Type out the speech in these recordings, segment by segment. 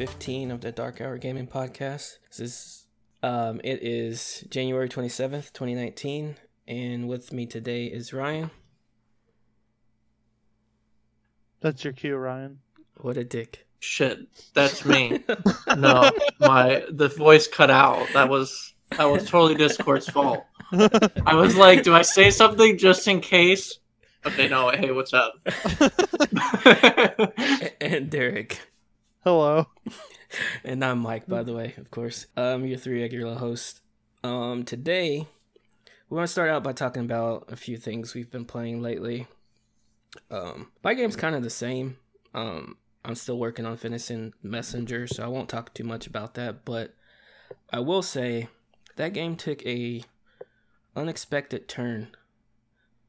15 of the Dark Hour Gaming Podcast. This is um it is January 27th, 2019, and with me today is Ryan. That's your cue, Ryan. What a dick. Shit, that's me. no, my the voice cut out. That was that was totally Discord's fault. I was like, do I say something just in case? Okay, no. Hey, what's up? and Derek. Hello. And I'm Mike, by the way, of course. Um your three regular host. Um today we want to start out by talking about a few things we've been playing lately. Um my game's kind of the same. Um I'm still working on finishing Messenger, so I won't talk too much about that, but I will say that game took a unexpected turn.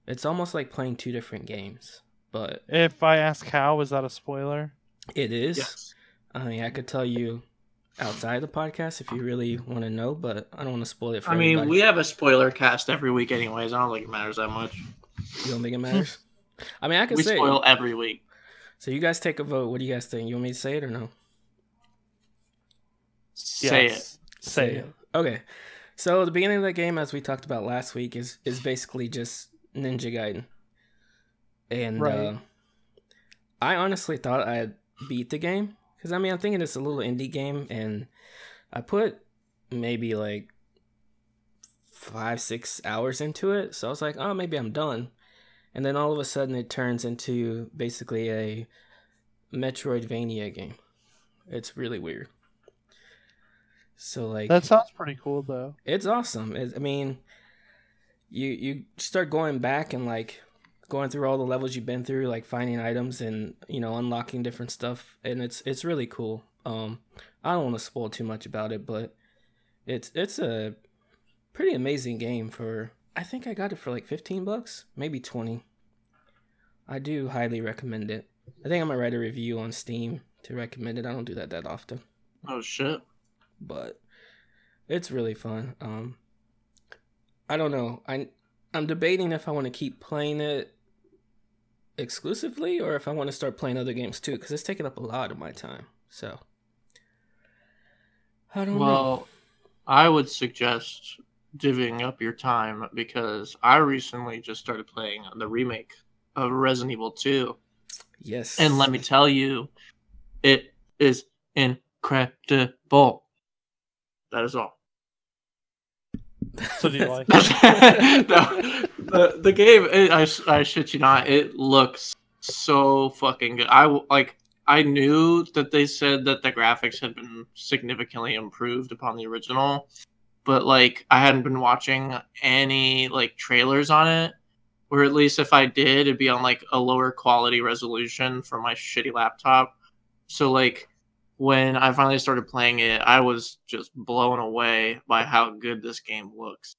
It's almost like playing two different games, but If I ask how, is that a spoiler? it is. yes. I mean, I could tell you outside the podcast if you really want to know, but I don't want to spoil it for you. I mean, everybody. we have a spoiler cast every week, anyways. I don't think it matters that much. You don't think it matters? I mean, I can We say. spoil every week. So you guys take a vote. What do you guys think? You want me to say it or no? Say Yes. Say it. Okay. So the beginning of the game, as we talked about last week, is is basically just Ninja Gaiden, and Right. uh, I honestly thought I had beat the game because I mean I'm thinking it's a little indie game, and I put maybe like five six hours into it, so I was like, oh maybe I'm done, and then all of a sudden it turns into basically a Metroidvania game. It's really weird. So like That sounds pretty cool, though. it's awesome. It, I mean, you you start going back and like going through all the levels you've been through, like finding items and you know unlocking different stuff, and it's it's really cool. Um, I don't want to spoil too much about it, but it's it's a pretty amazing game for. I think I got it for like fifteen bucks, maybe twenty. I do highly recommend it. I think I'm gonna write a review on Steam to recommend it. I don't do that that often Oh shit. but it's really fun. Um, I don't know. I I'm debating if I want to keep playing it exclusively or if I want to start playing other games too because it's taking up a lot of my time. So I don't know. Well, I would suggest divvying up your time because I recently just started playing the remake of Resident Evil 2. Yes, And let me tell you, it is incredible. That is all. So do you like no, the, the game, it, I, I shit you not, it looks so fucking good. I like. I knew that they said that the graphics had been significantly improved upon the original, but like I hadn't been watching any like trailers on it, or at least if I did, it'd be on like a lower quality resolution for my shitty laptop. So like when I finally started playing it, I was just blown away by how good this game looks.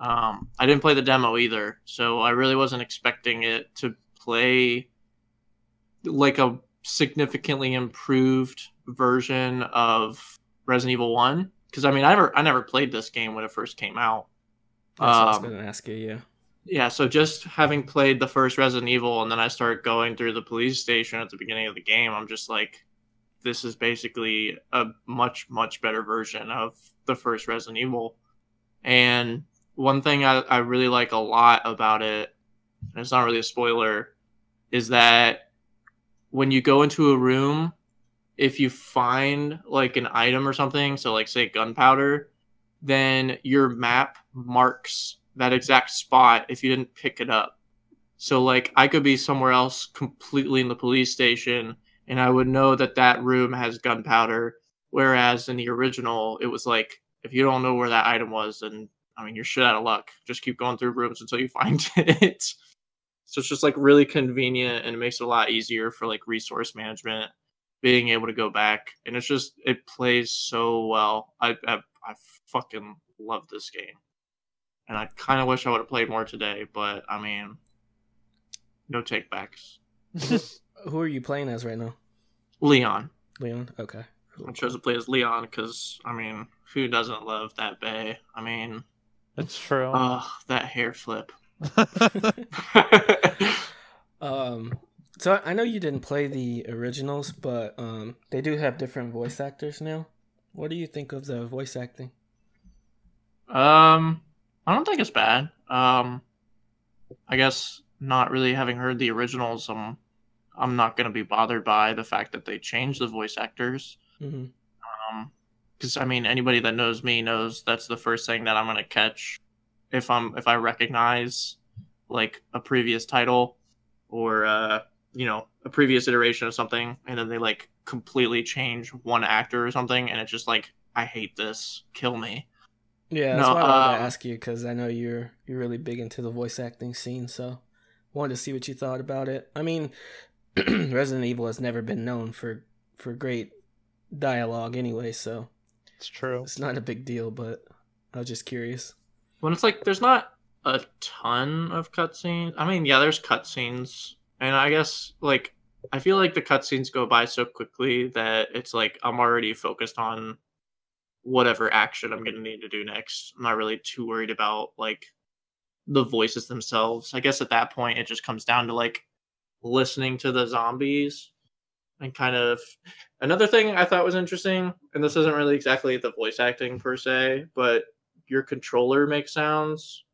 Um, I didn't play the demo either, so I really wasn't expecting it to play like a significantly improved version of Resident Evil One. Because I mean, I never I never played this game when it first came out. That's what I was um, gonna ask you. Yeah, Yeah, so just having played the first Resident Evil and then I start going through the police station at the beginning of the game, I'm just like, this is basically a much, much better version of the first Resident Evil. And one thing I, I really like a lot about it, and it's not really a spoiler, is that when you go into a room, if you find like an item or something, so like say gunpowder, then your map marks that exact spot if you didn't pick it up. So like I could be somewhere else completely in the police station and I would know that that room has gunpowder whereas in the original it was like if you don't know where that item was then I mean you're shit out of luck. Just keep going through rooms until you find it. So it's just like really convenient and it makes it a lot easier for like resource management, being able to go back, and it's just it plays so well. I I, I fucking love this game, and I kind of wish I would have played more today, but I mean, no takebacks. who are you playing as right now? Leon, Leon. Okay. I chose to play as Leon because I mean, who doesn't love that bay? I mean, that's true. oh, that hair flip. Um, So I- I know you didn't play the originals, but um, they do have different voice actors now. What do you think of the voice acting? Um, I don't think it's bad. Um, I guess not really having heard the originals, I'm I'm not gonna be bothered by the fact that they changed the voice actors. hmm Um, because I mean, anybody that knows me knows that's the first thing that I'm gonna catch if I'm if I recognize like a previous title or uh you know a previous iteration of something, and then they like completely change one actor or something, and it's just like I hate this, kill me. Yeah, that's No, why I wanted to um, ask you because I know you're you're really big into the voice acting scene. So wanted to see what you thought about it. I mean, Resident Evil has never been known for for great dialogue anyway, so It's true. it's not a big deal. But I was just curious. when it's like there's not a ton of cutscenes. I mean, yeah, there's cutscenes, and I guess like I feel like the cutscenes go by so quickly that it's like I'm already focused on whatever action I'm gonna need to do next. I'm not really too worried about like the voices themselves. I guess at that point it just comes down to like listening to the zombies and kind of another thing I thought was interesting, and this isn't really exactly the voice acting per se, but your controller makes sounds.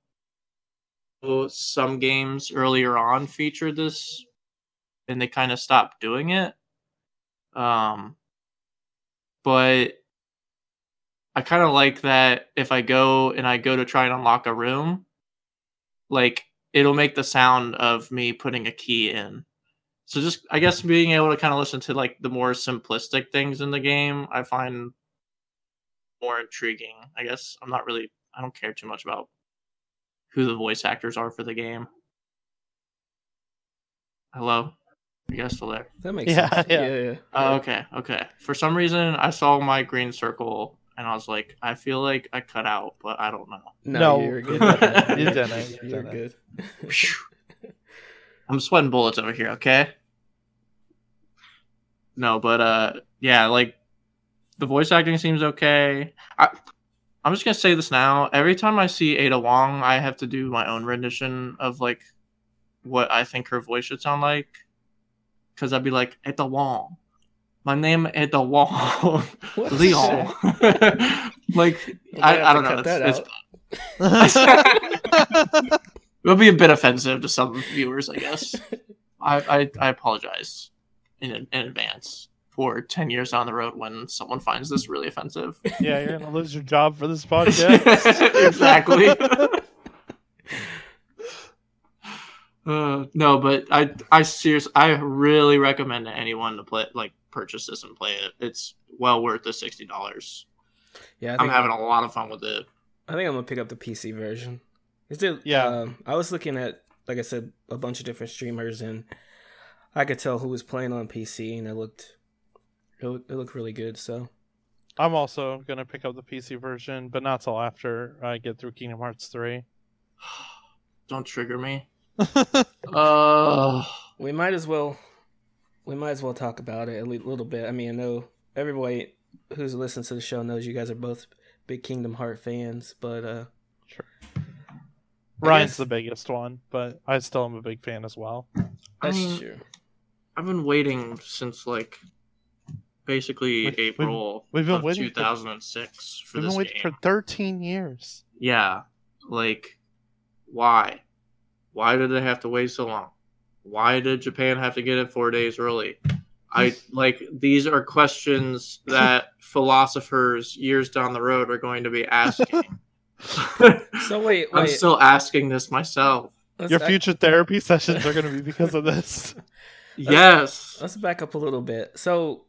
So some games earlier on featured this, and they kind of stopped doing it. Um, but I kind of like that if I go and I go to try and unlock a room, like it'll make the sound of me putting a key in. So just I guess being able to kind of listen to like the more simplistic things in the game, I find more intriguing. I guess I'm not really I don't care too much about who the voice actors are for the game. Hello? You guys still there? That makes Yeah, sense. yeah. yeah, yeah. Oh, okay, okay. For some reason I saw my green circle and I was like, I feel like I cut out, but I don't know. No, No, you're good. You didn't. You You're good. I'm sweating bullets over here, okay? No, but uh yeah, like the voice acting seems okay. I I'm just gonna say this now. Every time I see Ada Wong, I have to do my own rendition of like what I think her voice should sound like. Cause I'd be like, Ada Wong. My name Ada Wong. What the Leon. like I, I don't know. cut that It's, out. it's It'll be a bit offensive to some viewers, I guess. I, I, I apologize in, in advance for 10 years down the road when someone finds this really offensive. yeah, you're gonna lose your job for this podcast. exactly. Uh, no, but I I seriously I really recommend to anyone to play like purchase this and play it. It's well worth the sixty dollars. Yeah, I I'm think, having a lot of fun with it. I think I'm gonna pick up the PC version. Is it? Yeah. Um, I was looking at, like I said, a bunch of different streamers, and I could tell who was playing on PC, and it looked, it, looked- it looked really good. So I'm also gonna pick up the PC version, but not till after I get through Kingdom Hearts three. Don't trigger me. Uh, we might as well, we might as well talk about it a little bit. I mean, I know everybody who's listened to the show knows you guys are both big Kingdom Heart fans, but uh, Ryan's guess- the biggest one, but I still am a big fan as well. I that's mean, true. I've been waiting since like basically We've- we've- April we've been of waiting for- 2006 for We've this been waiting game. for 13 years. Yeah, like why? Why did they have to wait so long? Why did Japan have to get it four days early? I like these are questions that philosophers years down the road are going to be asking. So wait, I'm still asking this myself. let's Your back- future therapy sessions are going to be because of this. Yes. Let's back up a little bit. So,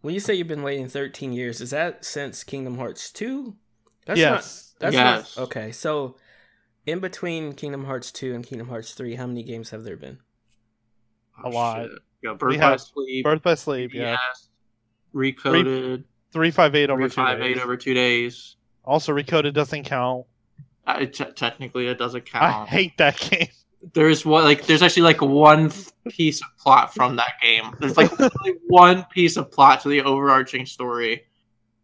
when you say you've been waiting 13 years, is that since Kingdom Hearts 2? That's yes. Not, that's Yes. not okay. So, in between Kingdom Hearts 2 and Kingdom Hearts 3, how many games have there been? A lot. shit. Yeah, Birth We by have Sleep. Birth by Sleep, yeah. Yes. Recoded. 358 over Three two five over two days. Also, Recoded doesn't count. Uh, it technically, it doesn't count. I hate that game. There's one like there's actually like one th- piece of plot from that game. There's like one piece of plot to the overarching story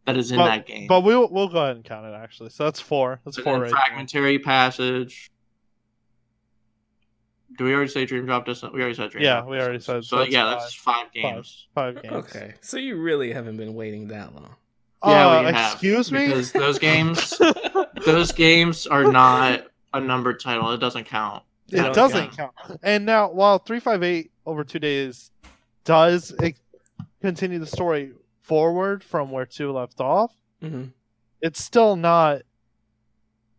that is in that game. But we'll we'll go ahead and count it actually. So that's four. That's And four then right there. fragmentary passage. Do we already say Dream Drop Distance? We already said Dream Yeah, Drop we already Distance. said- So that's yeah, five. that's five games. Five games. Okay, so you really haven't been waiting that long. Yeah, Uh, we have, excuse me. Because those games, those games are not a numbered title. It doesn't count. it don't doesn't count. And now, while three five eight over two days does it continue the story forward from where two left off, hmm it's still not.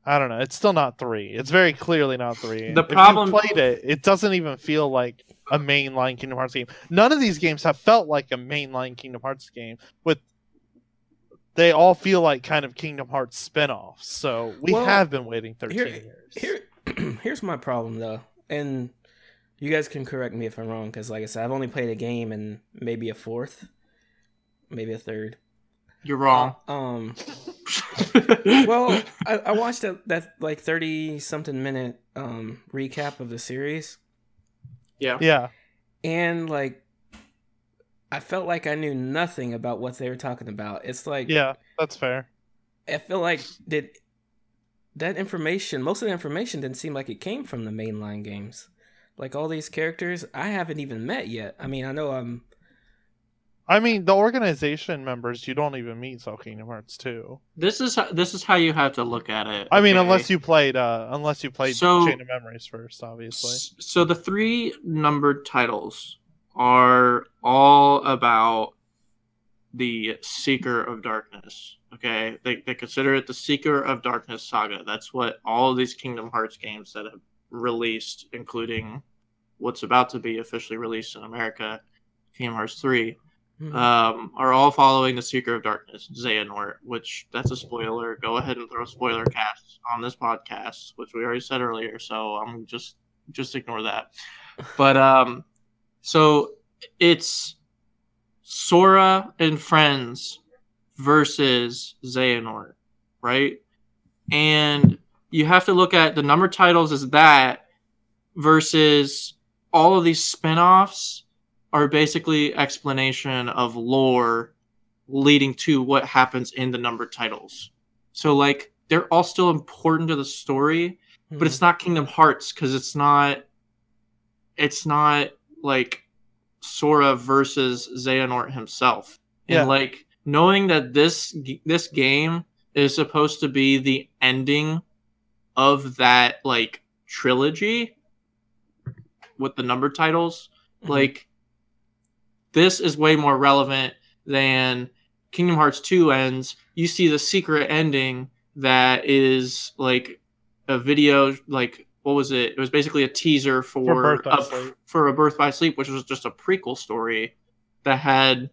I don't know. It's still not three. It's very clearly not three. The If problem- played it, it doesn't even feel like a mainline Kingdom Hearts game. None of these games have felt like a mainline Kingdom Hearts game. With they all feel like kind of Kingdom Hearts spin-offs. So we Well, have been waiting thirteen here- years. Here, here's my problem though, and you guys can correct me if I'm wrong, because like I said, I've only played a game and maybe a fourth, maybe a third. You're wrong. Um, well, I, I watched that, that like thirty something minute um recap of the series, yeah. yeah. and like I felt like I knew nothing about what they were talking about. It's like Yeah, that's fair. I feel like did that information, most of the information didn't seem like it came from the mainline games. Like all these characters, I haven't even met yet. I mean, I know I'm I mean, the organization members you don't even meet Soul Kingdom Hearts 2. This is how, this is how you have to look at it. I mean, unless you played uh unless you played So- Chain of Memories first, obviously. So the three numbered titles are all about the Seeker of Darkness. Okay, they they consider it the Seeker of Darkness saga. That's what all of these Kingdom Hearts games that have released, including what's about to be officially released in America, Kingdom Hearts three, hmm, um, are all following the Seeker of Darkness, Xehanort, which that's a spoiler. Go ahead and throw spoiler casts on this podcast, which we already said earlier. So I'm just just ignore that. But um, so it's Sora and friends versus Xehanort, right? And you have to look at the number titles as that versus all of these spin-offs are basically explanation of lore leading to what happens in the numbered titles. So like they're all still important to the story, but it's not Kingdom Hearts because it's not it's not like Sora versus Xehanort himself. Yeah. And like knowing that this this game is supposed to be the ending of that like trilogy with the numbered titles, Mhm. like this is way more relevant than Kingdom Hearts 2 ends. You see the secret ending that is like a video like what was it? It was basically a teaser for For Birth a, for a Birth by Sleep, which was just a prequel story that had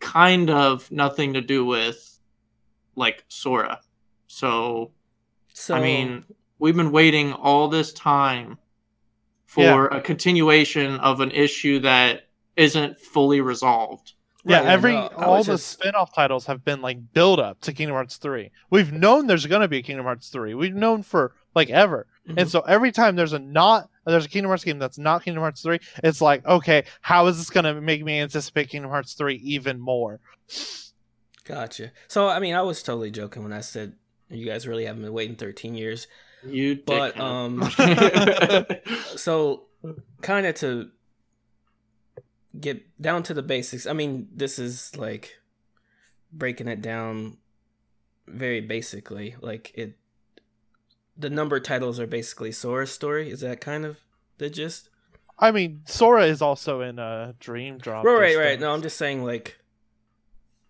kind of nothing to do with like Sora. So so I mean, we've been waiting all this time for a continuation of an issue that isn't fully resolved. Yeah, Right, every no, all the just- spin-off titles have been like build up to Kingdom Hearts 3. We've known there's going to be a Kingdom Hearts 3. We've known for like ever. Mhm. And so every time there's a not there's a Kingdom Hearts game that's not Kingdom Hearts 3, it's like, okay, how is this going to make me anticipate Kingdom Hearts 3 even more? Gotcha. So I mean, I was totally joking when I said you guys really haven't been waiting 13 years. You But, dickhead. um, So kind of to get down to the basics. I mean, this is like breaking it down very basically. Like it, the number titles are basically Sora's story. Is that kind of the gist? I mean, Sora is also in a Dream Drop. Right, right, right. No, I'm just saying like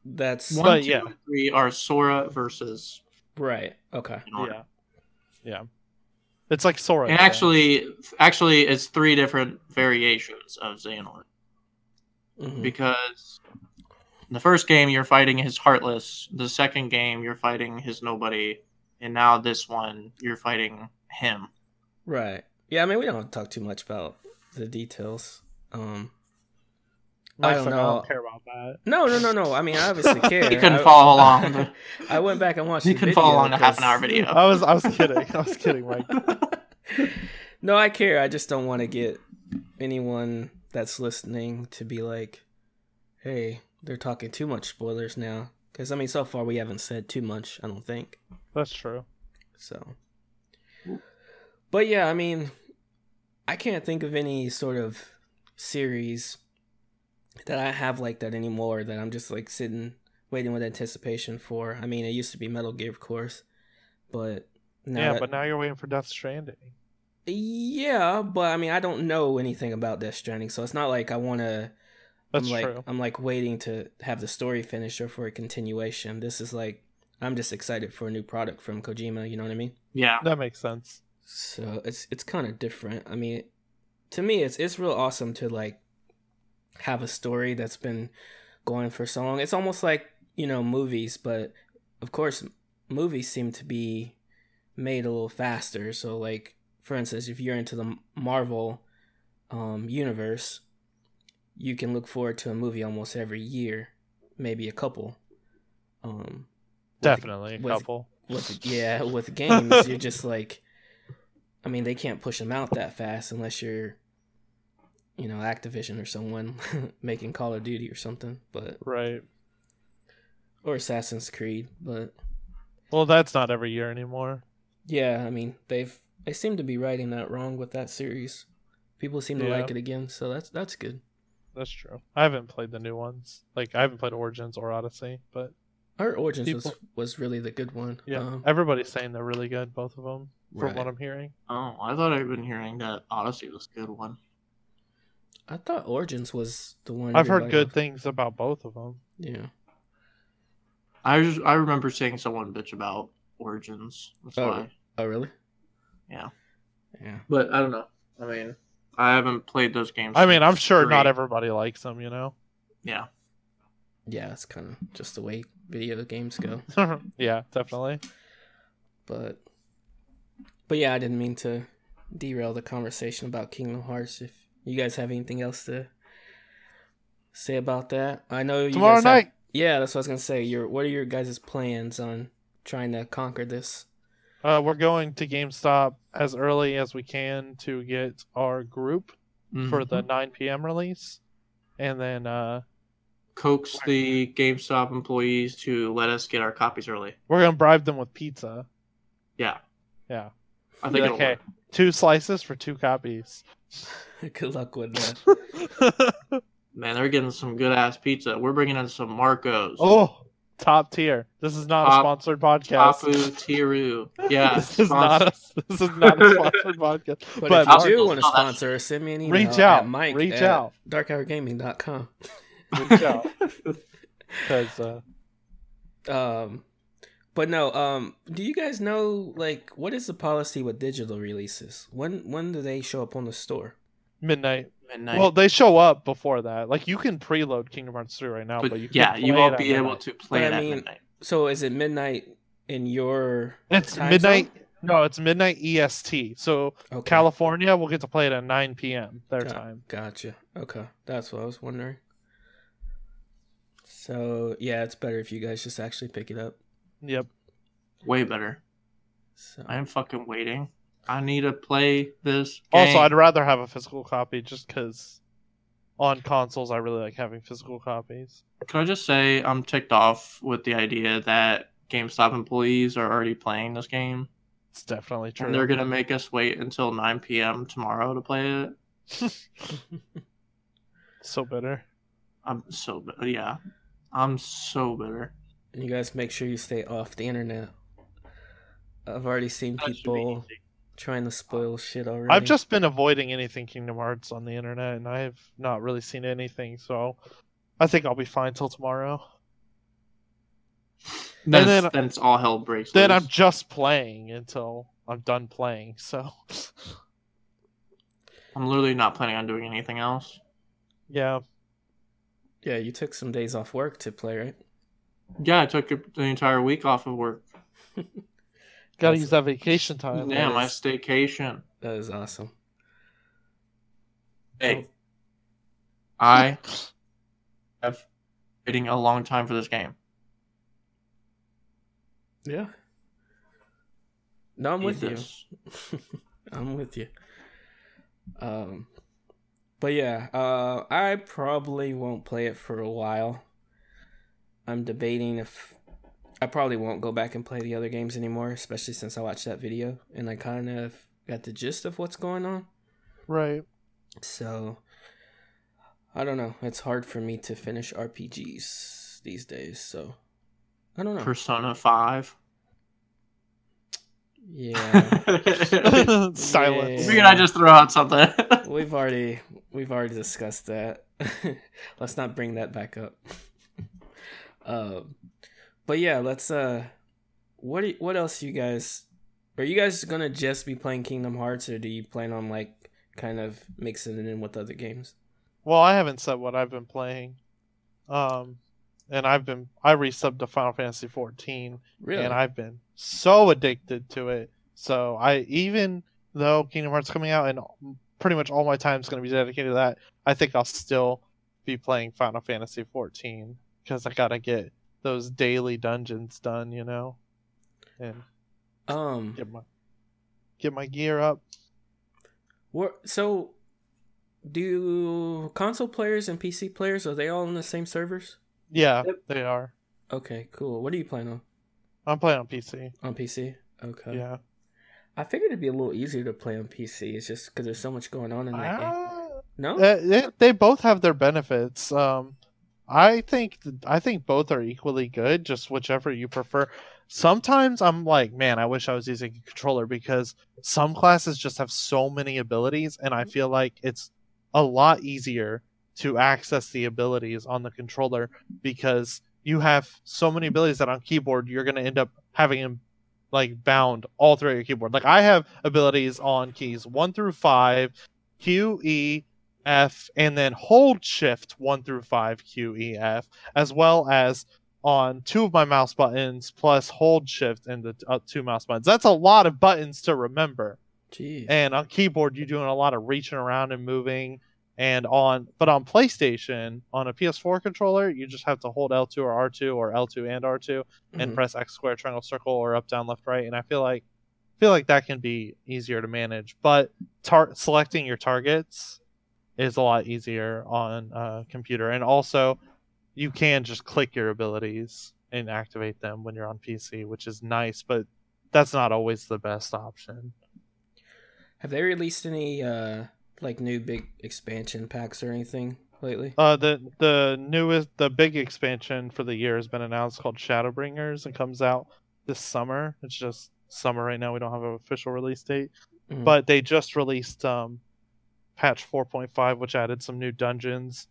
that's One, But, two, yeah. three are Sora versus. right. Okay. Yeah. Yeah. It's like Sora. And actually, actually, it's three different variations of Xehanort. Mhm. because the first game you're fighting his heartless the second game you're fighting his nobody and now this one you're fighting him Right. Yeah, I mean, we don't have to talk too much about the details. Um, I don't like, I know. don't care about that. no, no, no, no. I mean, I obviously care. You couldn't I- follow along. I went back and watched. you the can video follow along the half an 'cause- hour video I was I was kidding. I was kidding, Mike. no, I care. I just don't want to get anyone that's listening to be like, "Hey, they're talking too much spoilers now." Because I mean, so far we haven't said too much. I don't think That's true. so. But yeah, I mean, I can't think of any sort of series that I have like that anymore that I'm just like sitting waiting with anticipation for. I mean, it used to be Metal Gear, of course, but now yeah, that- but now you're waiting for Death Stranding. Yeah, but I mean, I don't know anything about Death Stranding, so it's not like I want to. That's I'm like true. I'm like waiting to have the story finished or for a continuation. This is like I'm just excited for a new product from Kojima. You know what I mean? Yeah. That makes sense. So it's it's kind of different. I mean, to me, it's it's real awesome to like have a story that's been going for so long. It's almost like you know movies, but of course, movies seem to be made a little faster. So like, for instance, if you're into the Marvel um, universe, you can look forward to a movie almost every year, maybe a couple. Um, with- Definitely a with- couple. with yeah with games you're just like i mean they can't push them out that fast unless you're you know activision or someone making call of duty or something but Right. or assassin's creed but Well, that's not every year anymore. yeah i mean they've they seem to be writing that wrong with that series people seem to Yeah. like it again so that's that's good That's true. I haven't played the new ones. Like I haven't played Origins or Odyssey, but our origins was, People- was really the good one yeah, um, everybody's saying they're really good, both of them, from Right. what I'm hearing. Oh, I thought I'd been hearing that Odyssey was a good one. i thought origins was the one I've heard good was- things about both of them. yeah I just I remember seeing someone bitch about Origins. That's Oh. why. oh really Yeah. yeah But I don't know. I mean, I haven't played those games. I mean, I'm sure not everybody likes them, you know. Yeah. yeah it's kind of just the way video games go yeah, definitely. but but yeah i didn't mean to derail the conversation about kingdom hearts if you guys have anything else to say about that i know you Tomorrow guys have- night. yeah that's what i was gonna say your what are your guys' plans on trying to conquer this Uh, we're going to GameStop as early as we can to get our group for the 9 p.m. release, and then uh, coax the GameStop employees to let us get our copies early. we're gonna bribe them with pizza. Yeah. Yeah, I think okay. it'll work. two slices for two copies. good luck with that Man, they're getting some good ass pizza. We're bringing in some Marco's. oh, top tier. This is not a sponsored podcast. Tapu Tiru. Yeah. this is not a this is not a sponsored podcast. but, But if you I'll- do want to sponsor us send me an email Reach at out. mike Reach at out. darkhourgaming.com Reach out because uh, Um, but no. Um, do you guys know like what is the policy with digital releases? When when do they show up on the store? midnight. Midnight. Well, they show up before that. Like you can preload Kingdom Hearts 3 right now, but, but you yeah, you won't be able midnight. to play But it I at mean- midnight. So is it midnight in your It's time midnight. zone? No, it's midnight EST. So okay. California will get to play it at 9 p.m. their Got- time. Gotcha. Okay, that's what I was wondering. So yeah, it's better if you guys just actually pick it up. Yep. Way better. So I am fucking waiting. I need to play this game. Also, I'd rather have a physical copy just because on consoles I really like having physical copies. Can I just say I'm ticked off with the idea that GameStop employees are already playing this game, It's definitely true. and they're gonna make us wait until 9 p.m. tomorrow to play it. so bitter. I'm so bi- yeah, I'm so bitter. and you guys make sure you stay off the internet. I've already seen That should be people easy. Trying to spoil um, shit already. I've just been avoiding anything Kingdom Hearts on the internet, and I've not really seen anything. So I think I'll be fine till tomorrow. Then, then- it's, then it's all hell breaks Then loose. I'm just playing until I'm done playing. So I'm literally not planning on doing anything else. yeah, yeah, you took some days off work to play, right? Yeah, I took the entire week off of work. gotta use that vacation time. Yeah, my is- staycation. That is awesome. Hey, I have been waiting a long time for this game. Yeah. No, I'm Need with you. I'm with you. Um, but yeah, uh, I probably won't play it for a while. I'm debating if I probably won't go back and play the other games anymore, especially since I watched that video and I kind of got the gist of what's going on. Right. So I don't know. It's hard for me to finish RPGs these days. So I don't know. Persona Five. yeah, Silence. Figured I just throw out something. we've already we've already discussed that. let's not bring that back up. um, but yeah, let's. Uh, what do you, what else you guys? Are you guys gonna just be playing Kingdom Hearts, or do you plan on like kind of mixing it in with other games? Well, I haven't said what I've been playing. Um, and I've been I resubbed to Final Fantasy 14, Really? and I've been so addicted to it. So I even though Kingdom Hearts coming out and pretty much all my time is going to be dedicated to that, I think I'll still be playing Final Fantasy 14 because I gotta get those daily dungeons done, you know, and um. get my get my gear up. What? So, do console players and PC players are they all on the same servers? Yeah, Yep. they are. Okay, cool. What are you playing on? I'm playing on PC. On PC? Okay. Yeah. I figured it'd be a little easier to play on PC. It's just because there's so much going on in that game. Ah, No. Uh, they, they both have their benefits. Um, I think I think both are equally good. Just whichever you prefer. Sometimes I'm like, man, I wish I was using a controller because some classes just have so many abilities, and I mm-hmm. feel like it's a lot easier to access the abilities on the controller because you have so many abilities that on keyboard you're going to end up having them like bound all throughout your keyboard. Like I have abilities on keys one through five, Q, E, F, and then hold shift one through five, Q, E, F, as well as on two of my mouse buttons plus hold shift and the uh, two mouse buttons. That's a lot of buttons to remember. Jeez. And on keyboard, you're doing a lot of reaching around and moving. And on, but on PlayStation, on a PS4 controller, you just have to hold L2 or R2 or L2 and R2 and Mhm. press X square, triangle, circle, or up, down, left, right. And I feel like, feel like that can be easier to manage. But tar- selecting your targets is a lot easier on a computer. And also, you can just click your abilities and activate them when you're on PC, which is nice. But that's not always the best option. Have they released any uh like new big expansion packs or anything lately? Uh, the the newest, the big expansion for the year has been announced called Shadowbringers. It comes out this summer. It's just summer right now. We don't have an official release date, Mhm. but they just released um, patch 4.5, which added some new dungeons,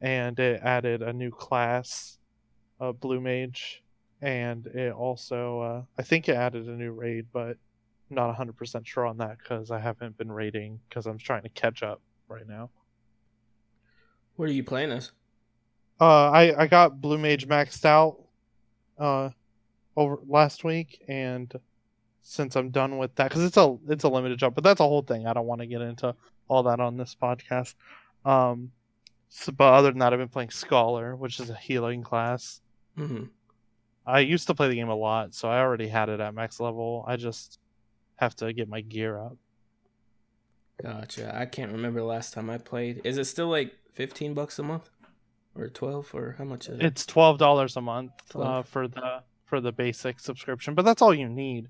and it added a new class, uh, Blue Mage, and it also, uh, I think it added a new raid, but I'm not 100% sure on that because I haven't been raiding because I'm trying to catch up right now. what are you playing as? Uh, I I got Blue Mage maxed out, uh, over last week, and since I'm done with that, because it's a it's a limited job, but that's a whole thing. I don't want to get into all that on this podcast. Um, so, but other than that, I've been playing Scholar, which is a healing class. hmm I used to play the game a lot, so I already had it at max level. I just have to get my gear up. Gotcha. I can't remember the last time I played. Is it still like fifteen bucks a month, or twelve, or how much is it? It's twelve dollars a month uh, for the for the basic subscription, but that's all you need.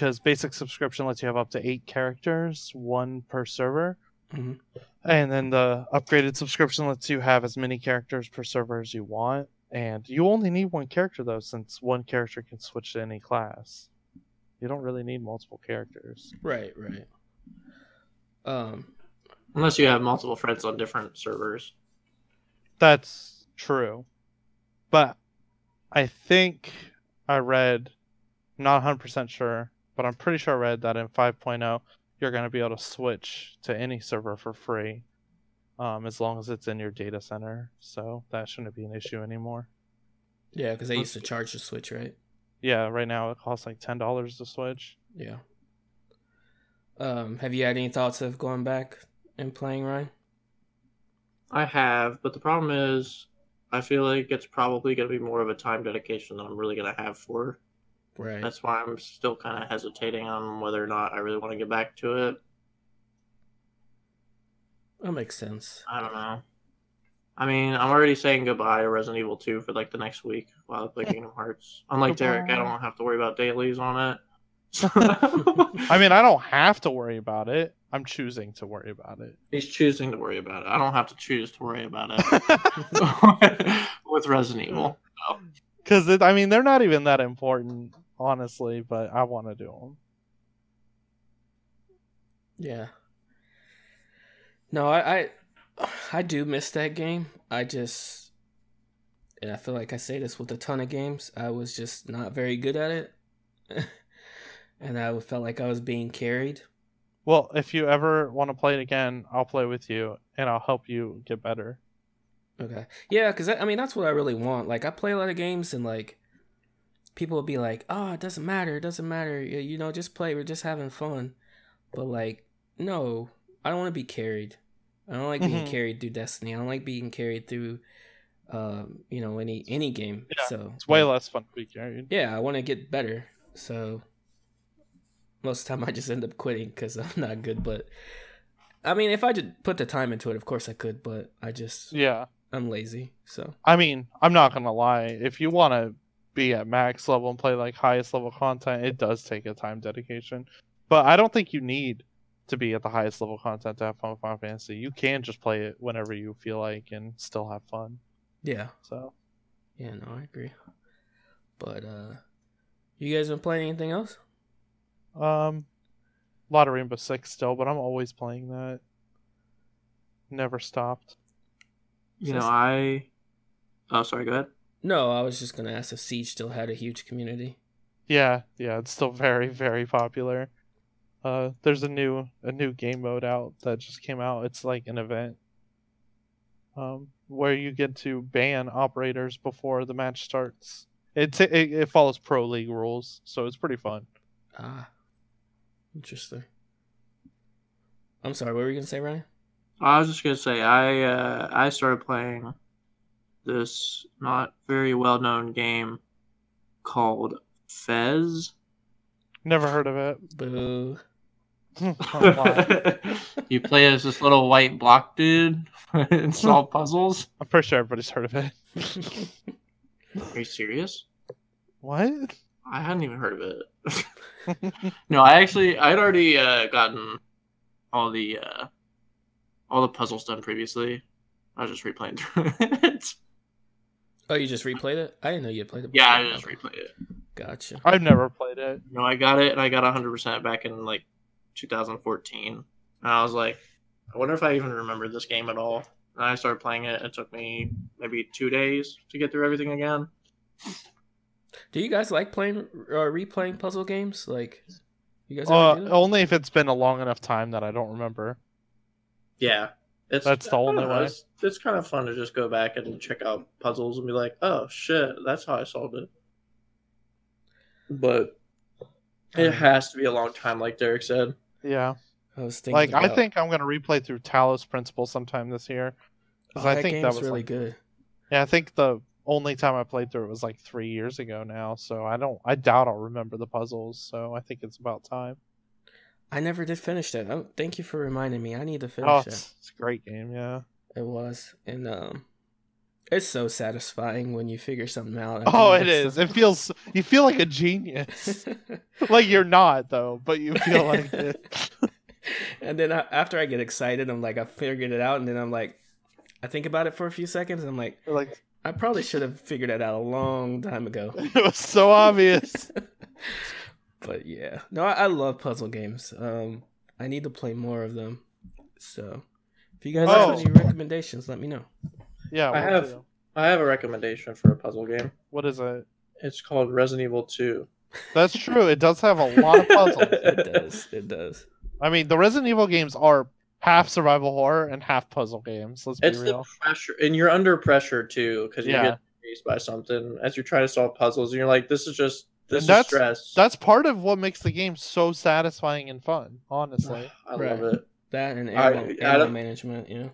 Because basic subscription lets you have up to eight characters, one per server, Mhm. and then the upgraded subscription lets you have as many characters per server as you want. And you only need one character though, since one character can switch to any class. You don't really need multiple characters. Right, right. Um, Unless you have multiple friends on different servers. That's true. But I think I read, not 100% sure, but I'm pretty sure I read that in 5.0, you're going to be able to switch to any server for free um, as long as it's in your data center. So that shouldn't be an issue anymore. yeah, because they used to charge the Switch, right? Yeah, right now it costs like $10 to switch. Yeah. Um, have you had any thoughts of going back and playing Ryan? I have, but the problem is, I feel like it's probably going to be more of a time dedication than I'm really going to have for. Right. That's why I'm still kind of hesitating on whether or not I really want to get back to it. that makes sense. I don't know. I mean, I'm already saying goodbye to Resident Evil 2 for like the next week while I play Kingdom Hearts. Unlike Derek, I don't have to worry about dailies on it. I mean, I don't have to worry about it. I'm choosing to worry about it. He's choosing to worry about it. I don't have to choose to worry about it with Resident Evil. Because I mean, they're not even that important, honestly. But I want to do them. Yeah. No, I, I I do miss that game. I just and I feel like I say this with a ton of games. I was just not very good at it. and I felt like I was being carried. Well, if you ever want to play it again, I'll play with you and I'll help you get better. Okay. Yeah, because I mean, that's what I really want. Like, I play a lot of games and, like, people will be like, oh, it doesn't matter. It doesn't matter. You know, just play. We're just having fun. But, like, no, I don't want to be carried. I don't like being Mhm. carried through Destiny. I don't like being carried through, um, you know, any any game. Yeah, so It's way like, less fun to be carried. Yeah, I want to get better. So most of the time, I just end up quitting because I'm not good. But I mean, if I did put the time into it, of course I could. But I just Yeah. I'm lazy. So I mean, I'm not gonna lie. If you want to be at max level and play like highest level content, it does take a time dedication. But I don't think you need to be at the highest level content to have fun with Final Fantasy. You can just play it whenever you feel like and still have fun. yeah, So yeah, no, I agree. But uh, you guys been playing anything else? Um, a lot of Rainbow Six still, but I'm always playing that. Never stopped. You know, I. Oh, sorry. Go ahead. No, I was just gonna ask if Siege still had a huge community. Yeah, yeah, it's still very, very popular. Uh, there's a new a new game mode out that just came out. It's like an event, um, where you get to ban operators before the match starts. It it, it follows pro league rules, so it's pretty fun. Ah, interesting. I'm sorry. What were you gonna say, Ryan? I was just gonna say I uh, I started playing this not very well known game called Fez. Never heard of it. Boo. You play as this little white block dude and solve puzzles. I'm pretty sure everybody's heard of it. Are you serious? What? I hadn't even heard of it. no, I actually I'd already uh, gotten all the uh, all the puzzles done previously. I was just replaying through it. Oh, you just replayed it? I didn't know you had played it. yeah, I just replayed it. Gotcha. I've never played it. No, I got it and I got 100% back in like 2014. And I was like, I wonder if I even remember this game at all. And I started playing it. It took me maybe two days to get through everything again. Do you guys like playing or replaying puzzle games? Like, you guys Uh, ever do that? only if it's been a long enough time that I don't remember. Yeah. It's, That's the only know, way. It's, it's kind of fun to just go back and check out puzzles and be like, oh shit, that's how I solved it. But it Um, has to be a long time, like Derek said. Yeah. I was thinking. Like I think I'm gonna replay through Talos Principle sometime this year. oh, Because I that think that was really like, good. yeah, I think the only time I played through it was like three years ago now. So I don't, I doubt I'll remember the puzzles. So I think it's about time. I never did finish that. Oh, thank you for reminding me. I need to finish Oh, that. it's, a great game. Yeah. It was, and um, it's so satisfying when you figure something out. Oh, it is. it. It feels you feel like a genius. like you're not though, but you feel like it. and then I, after I get excited, I'm like, I figured it out, and then I'm like, I think about it for a few seconds. And I'm like, You're like I probably should have figured that out a long time ago. it was so obvious. But yeah, no, I, I love puzzle games. Um, I need to play more of them. So, if you guys Oh. have any recommendations, let me know. Yeah. I have- do. I have a recommendation for a puzzle game. What is it? It's called Resident Evil 2. That's true. It does have a lot of puzzles. It does. It does. I mean, the Resident Evil games are half survival horror and half puzzle games. Let's be It's the real. pressure, and you're under pressure too, because you Yeah. get faced by something as you're trying to solve puzzles, and you're like, "This is just this And is that's- stress." That's part of what makes the game so satisfying and fun. Honestly. I Right. love it. That and I- ammo, I ammo don't- management, you know.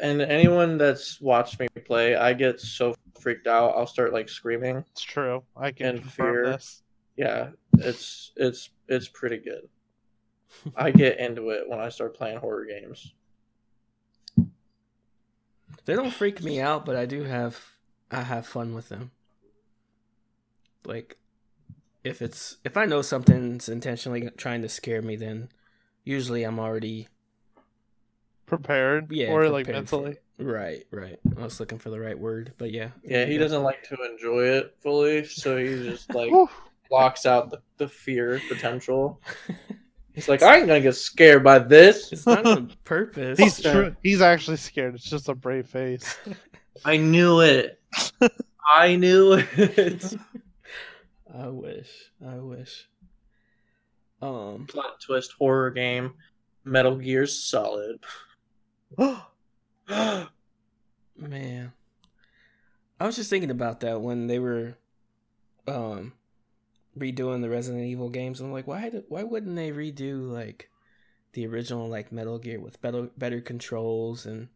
And anyone that's watched me play, I get so freaked out, I'll start like screaming. It's true. I can And fear. this. Yeah, it's it's it's pretty good. I get into it when I start playing horror games. They don't freak me out, but I do have I have fun with them. Like if it's if I know something's intentionally trying to scare me, then usually I'm already Prepared, yeah or like prepared for mentally. it. Right, right. I was looking for the right word, but yeah. Yeah, he doesn't like to enjoy it fully, so he just like blocks out the, the fear potential. He's like, I ain't gonna get scared by this. It's not on purpose. He's Okay. true. He's actually scared. It's just a brave face. I knew it. I knew it. I wish. I wish. Um. Plot twist horror game. Metal Gear Solid. Man, I was just thinking about that when they were, um, redoing the Resident Evil games. I'm like, why? Do, why wouldn't they redo like the original like Metal Gear with better better controls and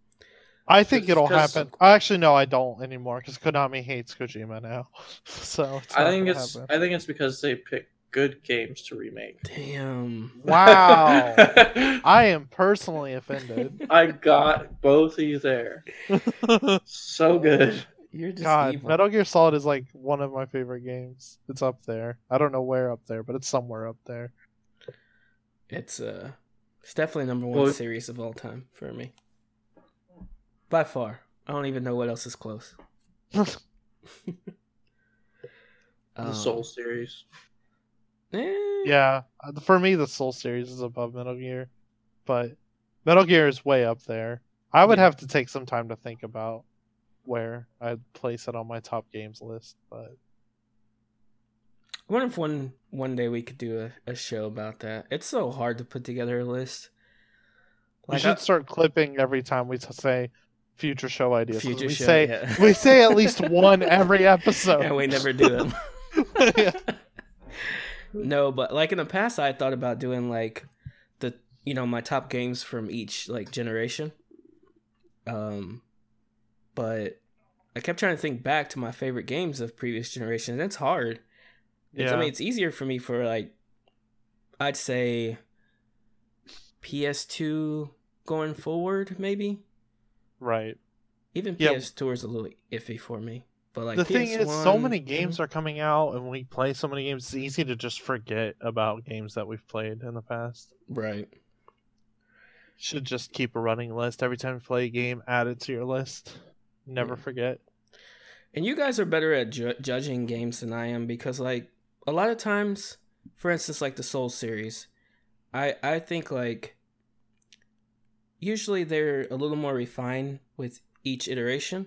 I think it'll Because- happen. Actually, no, I don't anymore because Konami hates Kojima now. So I think it's happen. I think it's because they pick good games to remake. damn? Wow. I am personally offended. I got both of you there. So good. You're just God, evil. Metal Gear Solid is like one of my favorite games. It's up there. I don't know where up there, but it's somewhere up there. It's uh, it's definitely number one Well- series of all time for me. By far, I don't even know what else is close. The Um, Soul series. eh, Yeah, uh, for me, the Soul series is above Metal Gear, but Metal Gear is way up there. I would Yeah. have to take some time to think about where I'd place it on my top games list, but I wonder if one one day we could do a, a show about that. It's so hard to put together a list. we should I- start clipping every time we t- say future show ideas. future we show. say yeah. we say at least one every episode. and we never do them. Yeah. no, but like in the past, I thought about doing like the you know my top games from each like generation. Um, but I kept trying to think back to my favorite games of previous generations. and It's hard. It's, I mean, it's easier for me for like I'd say PS2 going forward, maybe. Right. Even Yeah. PS2 is a little iffy for me. But like the thing is, so PS1 many games are coming out, and we play so many games. It's easy to just forget about games that we've played in the past. right. Should just keep a running list every time you play a game. Add it to your list. Never Yeah. forget. And you guys are better at ju- judging games than I am because, like, a lot of times, for instance, like the Soul series, I I think like usually they're a little more refined with each iteration.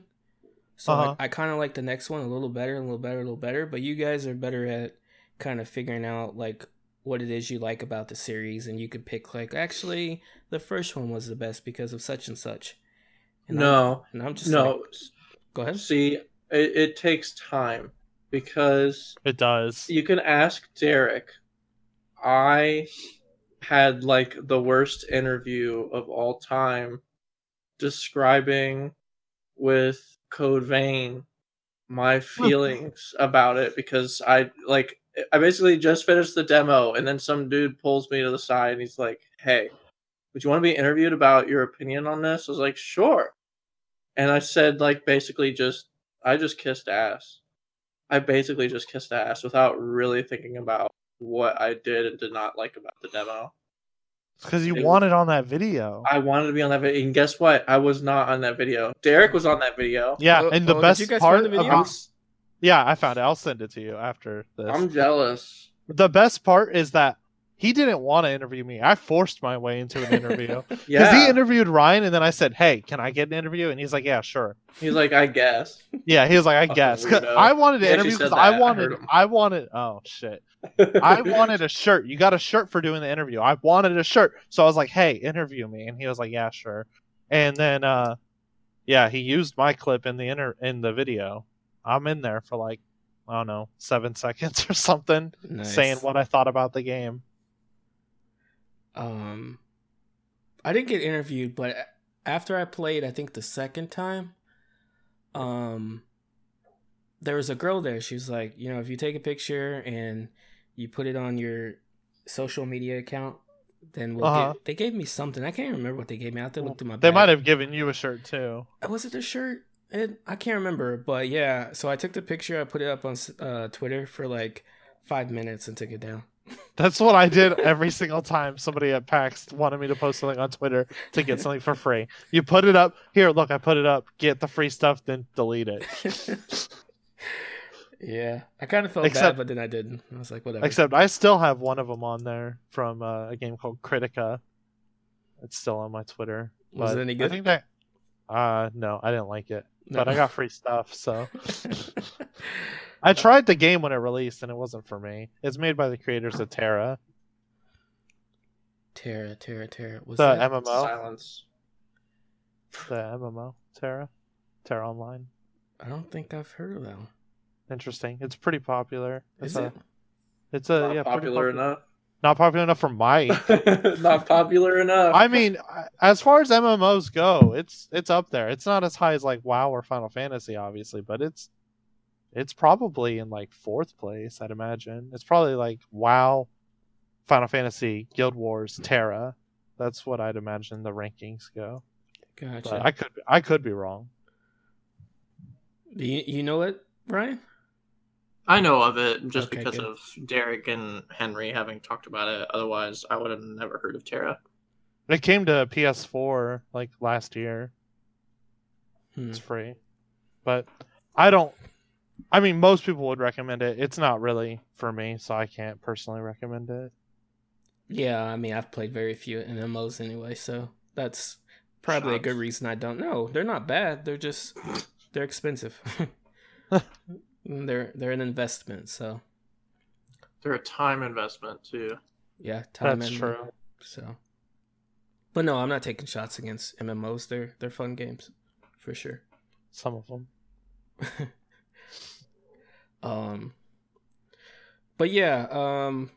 So Uh-huh. like, I kind of like the next one a little better, a little better, a little better. But you guys are better at kind of figuring out like what it is you like about the series, and you could pick like actually the first one was the best because of such and such. And I'm- No, and I'm just no. like, go ahead. See, it, it takes time because It does. you can ask Derek. I had like the worst interview of all time describing with Code Vein my feelings about it because I like I basically just finished the demo and then some dude pulls me to the side and he's like, "Hey, would you want to be interviewed about your opinion on this?" I was like, "Sure." And I said like basically just I just kissed ass. I basically just kissed ass without really thinking about what I did and did not like about the demo. Because you It- want it on that video. I wanted to be on that video, and guess what? I was not on that video. Derek was on that video. yeah, Oh, and the oh, did best you guys part find the video? about yeah, I found it. I'll send it to you after this. I'm jealous. The best part is that he didn't want to interview me. I forced my way into an interview because Yeah, he interviewed Ryan, and then I said, "Hey, can I get an interview?" And he's like, "Yeah, sure." he's like, I guess. Yeah, he was like, "I oh, guess." guess." 'Cause. I wanted to He interview because I that. I wanted. I wanted. Oh shit! I wanted a shirt. You got a shirt for doing the interview. I wanted a shirt, so I was like, "Hey, interview me," and he was like, "Yeah, sure." And then, uh, yeah, he used my clip in the inter in the video. I'm in there for like, I don't know, seven seconds or something, Nice. saying what I thought about the game. um i didn't get interviewed but after i played i think the second time um there was a girl there she was like you know if you take a picture and you put it on your social media account then we'll Uh-huh. give, they gave me something i can't remember what they gave me i have to look through my They bag. might have given you a shirt too. was it the shirt it, i can't remember but yeah so i took the picture i put it up on uh, twitter for like five minutes and took it down. That's what I did every single time somebody at PAX wanted me to post something on Twitter to get something for free. You put it up. Here, look, I put it up. Get the free stuff, then delete it. yeah, I kind of felt Except- bad, but then I didn't. I was like, whatever. Except I still have one of them on there from uh, a game called Kritika. It's still on my Twitter. Was it any good? I good? think that. Uh, no, I didn't like it, but I got free stuff, so. I tried the game when it released, and it wasn't for me. It's made by the creators of TERA, TERA, TERA, TERA. Was the that? MMO, Silence. the MMO TERA, TERA Online. I don't think I've heard of that one. Interesting. It's pretty popular. Is It's a, it? It's a Not yeah, pretty popular enough. Not popular enough for my. Not popular enough. I mean, as far as MMOs go, it's it's up there. It's not as high as like WoW or Final Fantasy, obviously, but it's it's probably in like fourth place. I'd imagine it's probably like WoW, Final Fantasy, Guild Wars, TERA. That's what I'd imagine the rankings go. Gotcha. But I could I could be wrong. Do you, you know it, Brian? I know of it just Okay, because good. of Derek and Henry having talked about it. Otherwise, I would have never heard of TERA. It came to PS4 like last year. Hmm. It's free, but I don't. I mean, most people would recommend it. It's not really for me, so I can't personally recommend it. Yeah, I mean, I've played very few MMOs anyway, so that's probably a good reason I don't know. They're not bad. They're just they're expensive. they're they're an investment, so They're a time investment too. yeah, time That's and true. So, but no, I'm not taking shots against MMOs. They're they're fun games, for sure. Some of them. Um, but yeah, um,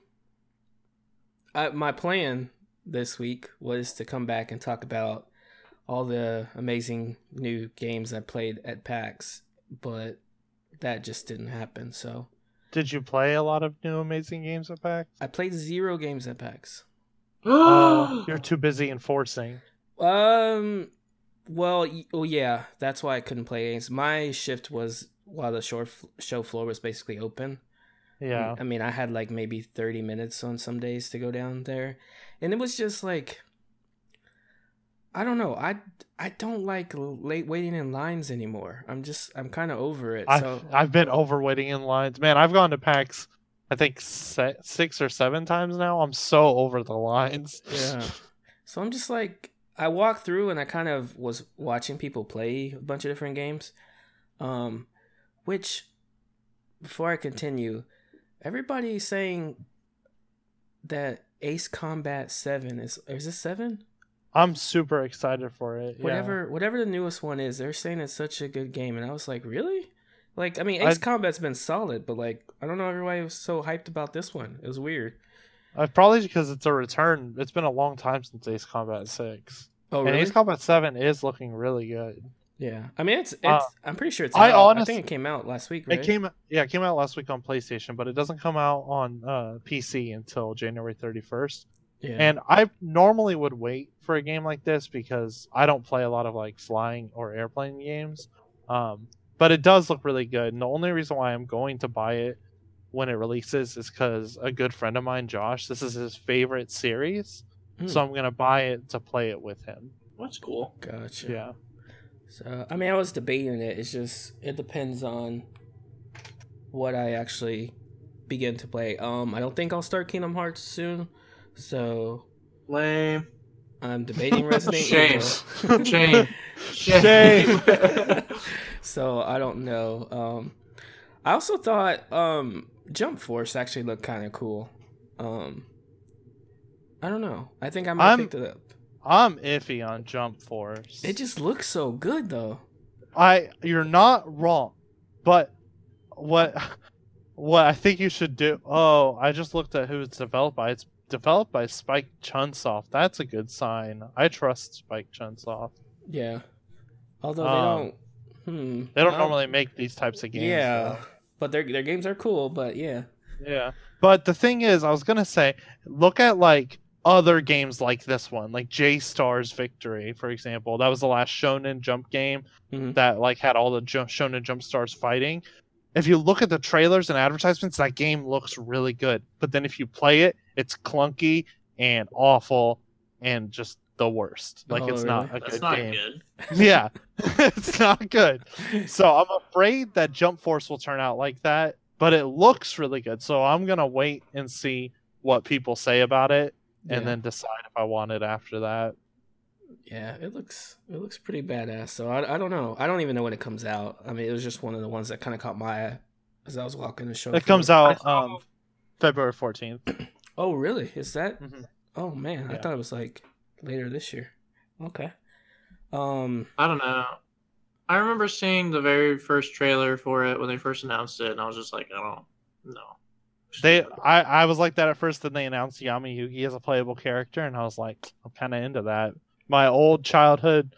I, my plan this week was to come back and talk about all the amazing new games I played at PAX, but that just didn't happen. So Did you play a lot of new amazing games at PAX? I played zero games at PAX. Oh, you're too busy enforcing. Um, well, y- oh yeah, that's why I couldn't play games. My shift was while the show show floor was basically open. Yeah. I mean, I had like maybe 30 minutes on some days to go down there. And it was just like I don't know. I I don't like late waiting in lines anymore. I'm just I'm kind of over it. I've, so I've been over waiting in lines. Man, I've gone to PAX, I think se- six or seven times now. I'm so over the lines. yeah. So I'm just like I walked through and I kind of was watching people play a bunch of different games. Um which before I continue, everybody's saying that Ace Combat 7 is is this 7? I'm super excited for it. yeah. whatever whatever the newest one is they're saying it's such a good game and i was like really like i mean I- ace combat's been solid but like i don't know everybody was so hyped about this one it was weird Uh, probably because it's a return. It's been a long time since Ace Combat 6. oh And really Ace Combat 7 is looking really good. yeah i mean it's it's Uh, i'm pretty sure it's I out. i think it came out last week right It came yeah, it came out last week on PlayStation, but it doesn't come out on uh, PC until January 31st. Yeah And I normally would wait for a game like this because I don't play a lot of like flying or airplane games. Um, but it does look really good. And the only reason why I'm going to buy it when it releases is because a good friend of mine, Josh, this is his favorite series. Hmm. So I'm going to buy it to play it with him. That's cool. gotcha Yeah. so i mean i was debating it it's just it depends on what i actually begin to play um i don't think i'll start kingdom hearts soon so Lame. i'm debating resident Shame. evil Shame. Shame. so I don't know. Um, I also thought um, Jump Force actually looked kind of cool. Um, I don't know. I think I might I'm- pick it up. I'm iffy on Jump Force. It just looks so good though. I you're not wrong, but what what I think you should do. Oh, I just looked at who it's developed by. It's developed by Spike Chunsoft. That's a good sign. I trust Spike Chunsoft. Yeah. Although they Um, don't. Hmm. They don't normally make these types of games. Yeah, but their their games are cool. But yeah. Yeah. But the thing is, I was gonna say, look at like other games like this one, like J-Stars Victory, for example. That was the last Shonen Jump game Mhm. that like had all the Shonen Jump stars fighting. if you look at the trailers and advertisements, that game looks really good. But then if you play it, it's clunky and awful and just the worst. Like Oh, it's not really? a That's good not game. good. yeah, it's not good. So I'm afraid that Jump Force will turn out like that, but it looks really good. So I'm gonna wait and see what people say about it, and Yeah. then decide if I want it after that. Yeah, it looks it looks pretty badass. So I, I don't know. I don't even know when it comes out. I mean, it was just one of the ones that kind of caught my eye as I was walking the show. It comes floor. out um, February 14th. Oh, really? Is that? Mhm. Oh man, I thought it was like later this year. Okay. Um. I don't know. I remember seeing the very first trailer for it when they first announced it, and I was just like, I don't know. They, I, I was like that at first. Then they announced Yami Yugi as a playable character, and I was like, I'm kind of into that. My old childhood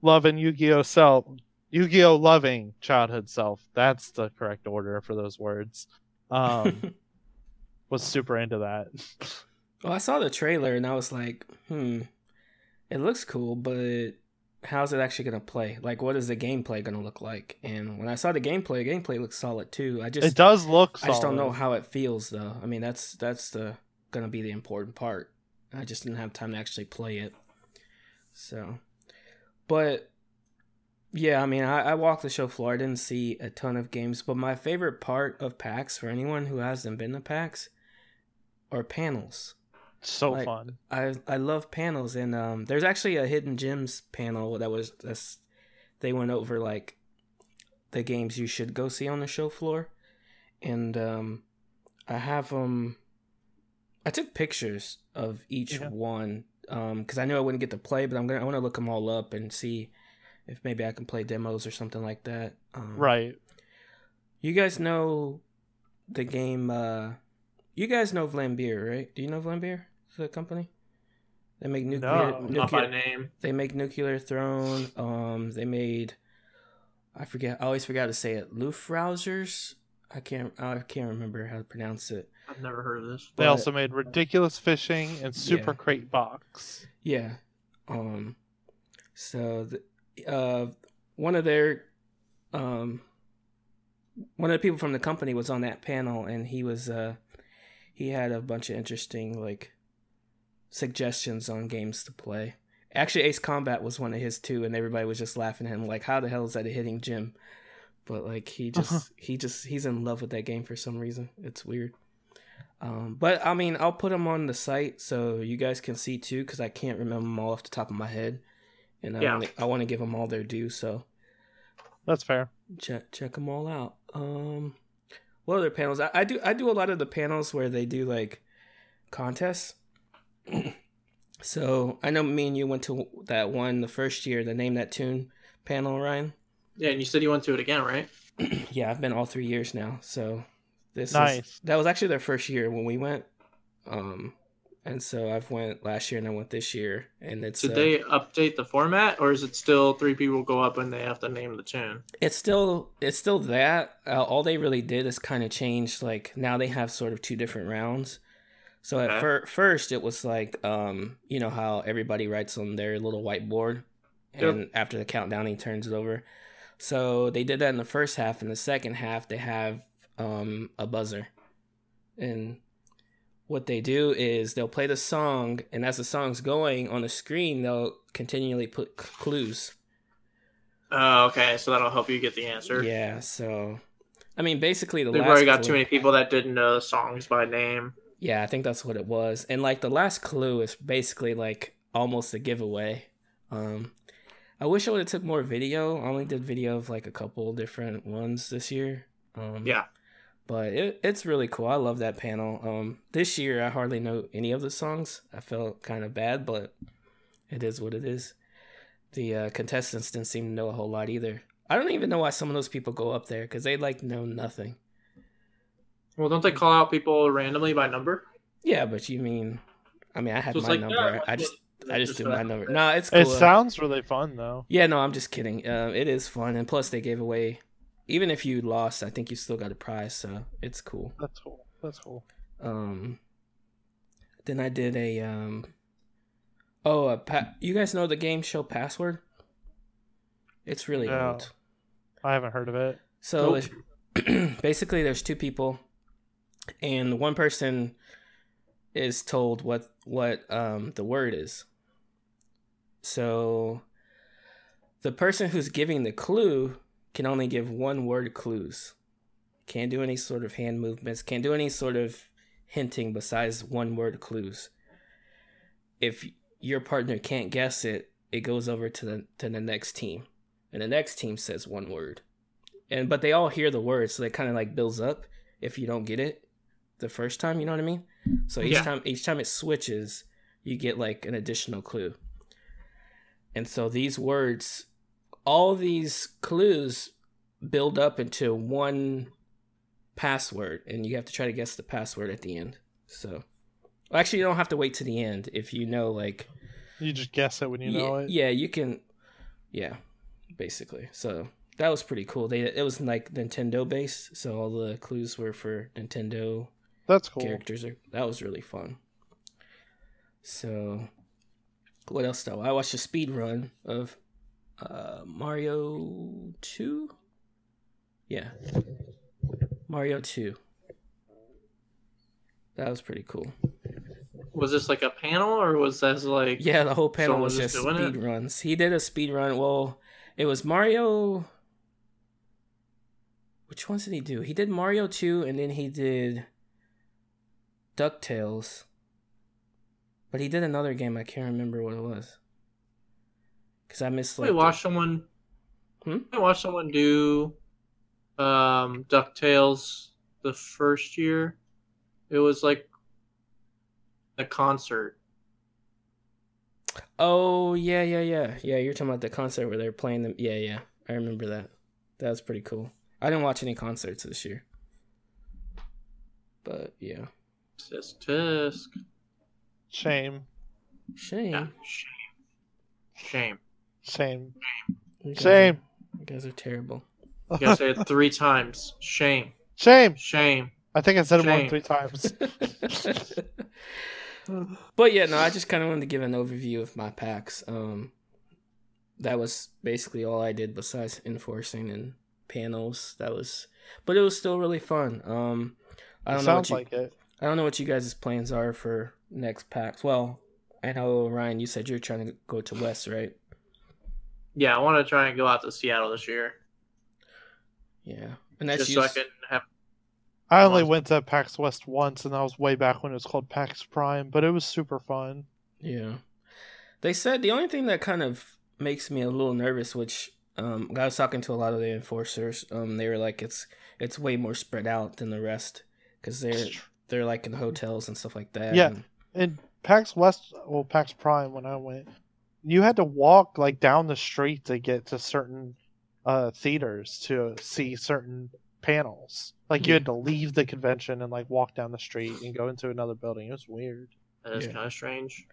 loving Yu-Gi-Oh self, Yu-Gi-Oh loving childhood self. That's the correct order for those words. Um, was super into that. well, I saw the trailer and I was like, hmm, it looks cool, but how's it actually gonna play? Like, what is the gameplay gonna look like? And when I saw the gameplay, gameplay looks solid too. I just it does look. I just don't know how it feels though. I mean, that's that's the gonna be the important part. I just didn't have time to actually play it. So, but yeah, I mean, I, I walked the show floor. I didn't see a ton of games, but my favorite part of PAX for anyone who hasn't been to PAX are panels. so like- fun. I I love panels, and um, there's actually a hidden gems panel that was that's they went over like the games you should go see on the show floor, and um, I have um, I took pictures of each Yeah. one um, because I knew I wouldn't get to play, but I'm gonna I want to look them all up and see if maybe I can play demos or something like that. Um, Right. You guys know the game. uh You guys know Vlambeer, right? Do you know Vlambeer? The company. They make nuclear. No, Not by name. they make nuclear throne. Um, they made. I forget. I always forgot to say it. Luftrausers. I can't. I can't remember how to pronounce it. I've never heard of this. They but- also made ridiculous fishing and super Yeah. crate box. Yeah. Um. So, the, uh, one of their, um, one of the people from the company was on that panel, and he was, uh, he had a bunch of interesting like suggestions on games to play. Actually, Ace Combat was one of his too, and everybody was just laughing at him like, "How the hell is that a hitting gym?" But like, he just, he just, he's in love with that game for some reason. It's weird. Um, but I mean, I'll put them on the site so you guys can see too, because I can't remember them all off the top of my head, and I Yeah. wanna, I want to give them all their due. So That's fair. check check them all out. Um, what other panels? I, I do I do a lot of the panels where they do like contests. so I know me and you went to that one the first year, the name that tune panel, Ryan. Yeah, and you said you went to it again, right? yeah, I've been all three years now. So this is Nice. that was actually their first year when we went. Um, and so I've went last year and I went this year, and it's Did uh, they update the format, or is it still three people go up and they have to name the tune? it's still it's still that. Uh, all they really did is kind of change. Like now they have sort of two different rounds. So at fir- first it was like um, you know how everybody writes on their little whiteboard, Yep. and after the countdown he turns it over. So they did that in the first half. In the second half, they have um, a buzzer, and what they do is they'll play the song, and as the song's going on the screen, they'll continually put clues. Oh, okay, so that'll help you get the answer. Yeah. So, I mean, basically the They've last already got clue- too many people that didn't know the songs by name. Yeah, I think that's what it was. And like the last clue is basically like almost a giveaway. Um I wish I would have took more video. I only did video of like a couple different ones this year. Um Yeah. But it, it's really cool. I love that panel. Um this year I hardly know any of the songs. I felt kind of bad, but it is what it is. The uh, contestants didn't seem to know a whole lot either. I don't even know why some of those people go up there because they like know nothing. Well, don't they call out people randomly by number? Yeah, but you mean, I mean, I had So my like, number. yeah, I just, I just do uh, my number. No, it's cool. It sounds really fun though. yeah, no, I'm just kidding. Uh, it is fun, and plus they gave away. Even if you lost, I think you still got a prize, so it's cool. That's cool. That's cool. Um, then I did a um, oh, a pa- you guys know the game show Password? It's really No. old. I haven't heard of it. So Nope. basically there's two people and one person is told what what um the word is. So the person who's giving the clue can only give one word clues. Can't do any sort of hand movements, can't do any sort of hinting besides one word clues. If your partner can't guess it, it goes over to the to the next team. And the next team says one word. And but they all hear the word, so it kind of like builds up if you don't get it the first time, you know what I mean? So each Yeah. time each time it switches, you get like an additional clue. And so these words all these clues build up into one password and you have to try to guess the password at the end. So well, actually you don't have to wait to the end if you know like You just guess it when you yeah, know it. yeah, you can yeah, basically. So that was pretty cool. They it was like Nintendo based, so all the clues were for Nintendo That's cool. characters. Are, that was really fun. So, what else though? I watched a speed run of uh, Mario Two. Yeah, Mario Two. That was pretty cool. Was this like a panel or was this like Yeah, the whole panel was just doing it? speed runs. He did a speed run. Well, it was Mario. Which ones did he do? He did Mario 2 and then he did DuckTales. But he did another game. I can't remember what it was. Because I missed like. we the- watched someone Hmm? I watched someone do um DuckTales the first year. It was like a concert. Oh, yeah, yeah, yeah. Yeah, you're talking about the concert where they're playing them. Yeah, yeah. I remember that. That was pretty cool. I didn't watch any concerts this year. But yeah. Tisk tisk. Shame. Shame. Yeah. Shame. Shame. Shame. You guys Shame. Are, you guys are terrible. You gotta say it three times. Shame. Shame. Shame. I think I said it more than three times. but yeah, no, I just kind of wanted to give an overview of my PAX. Um, that was basically all I did besides enforcing and panels. That was, but it was still really fun. Um, I don't know what sounds you, like it. I don't know what you guys' plans are for next PAX. Well, I know Ryan, you said you're trying to go to West, right? Yeah, I want to try and go out to Seattle this year, Yeah, and that's just so I can have. I only Nice. went to PAX West once, and that was way back when it was called PAX Prime, but it was super fun. Yeah. They said the only thing that kind of makes me a little nervous, which um, I was talking to a lot of the enforcers, um, they were like, it's it's way more spread out than the rest because they're they're like in hotels and stuff like that. Yeah. and- In PAX West, well, PAX Prime, when I went, you had to walk like down the street to get to certain uh, theaters to see certain panels. Like you Yeah. had to leave the convention and like walk down the street and go into another building. It was weird. That is Yeah. kind of strange.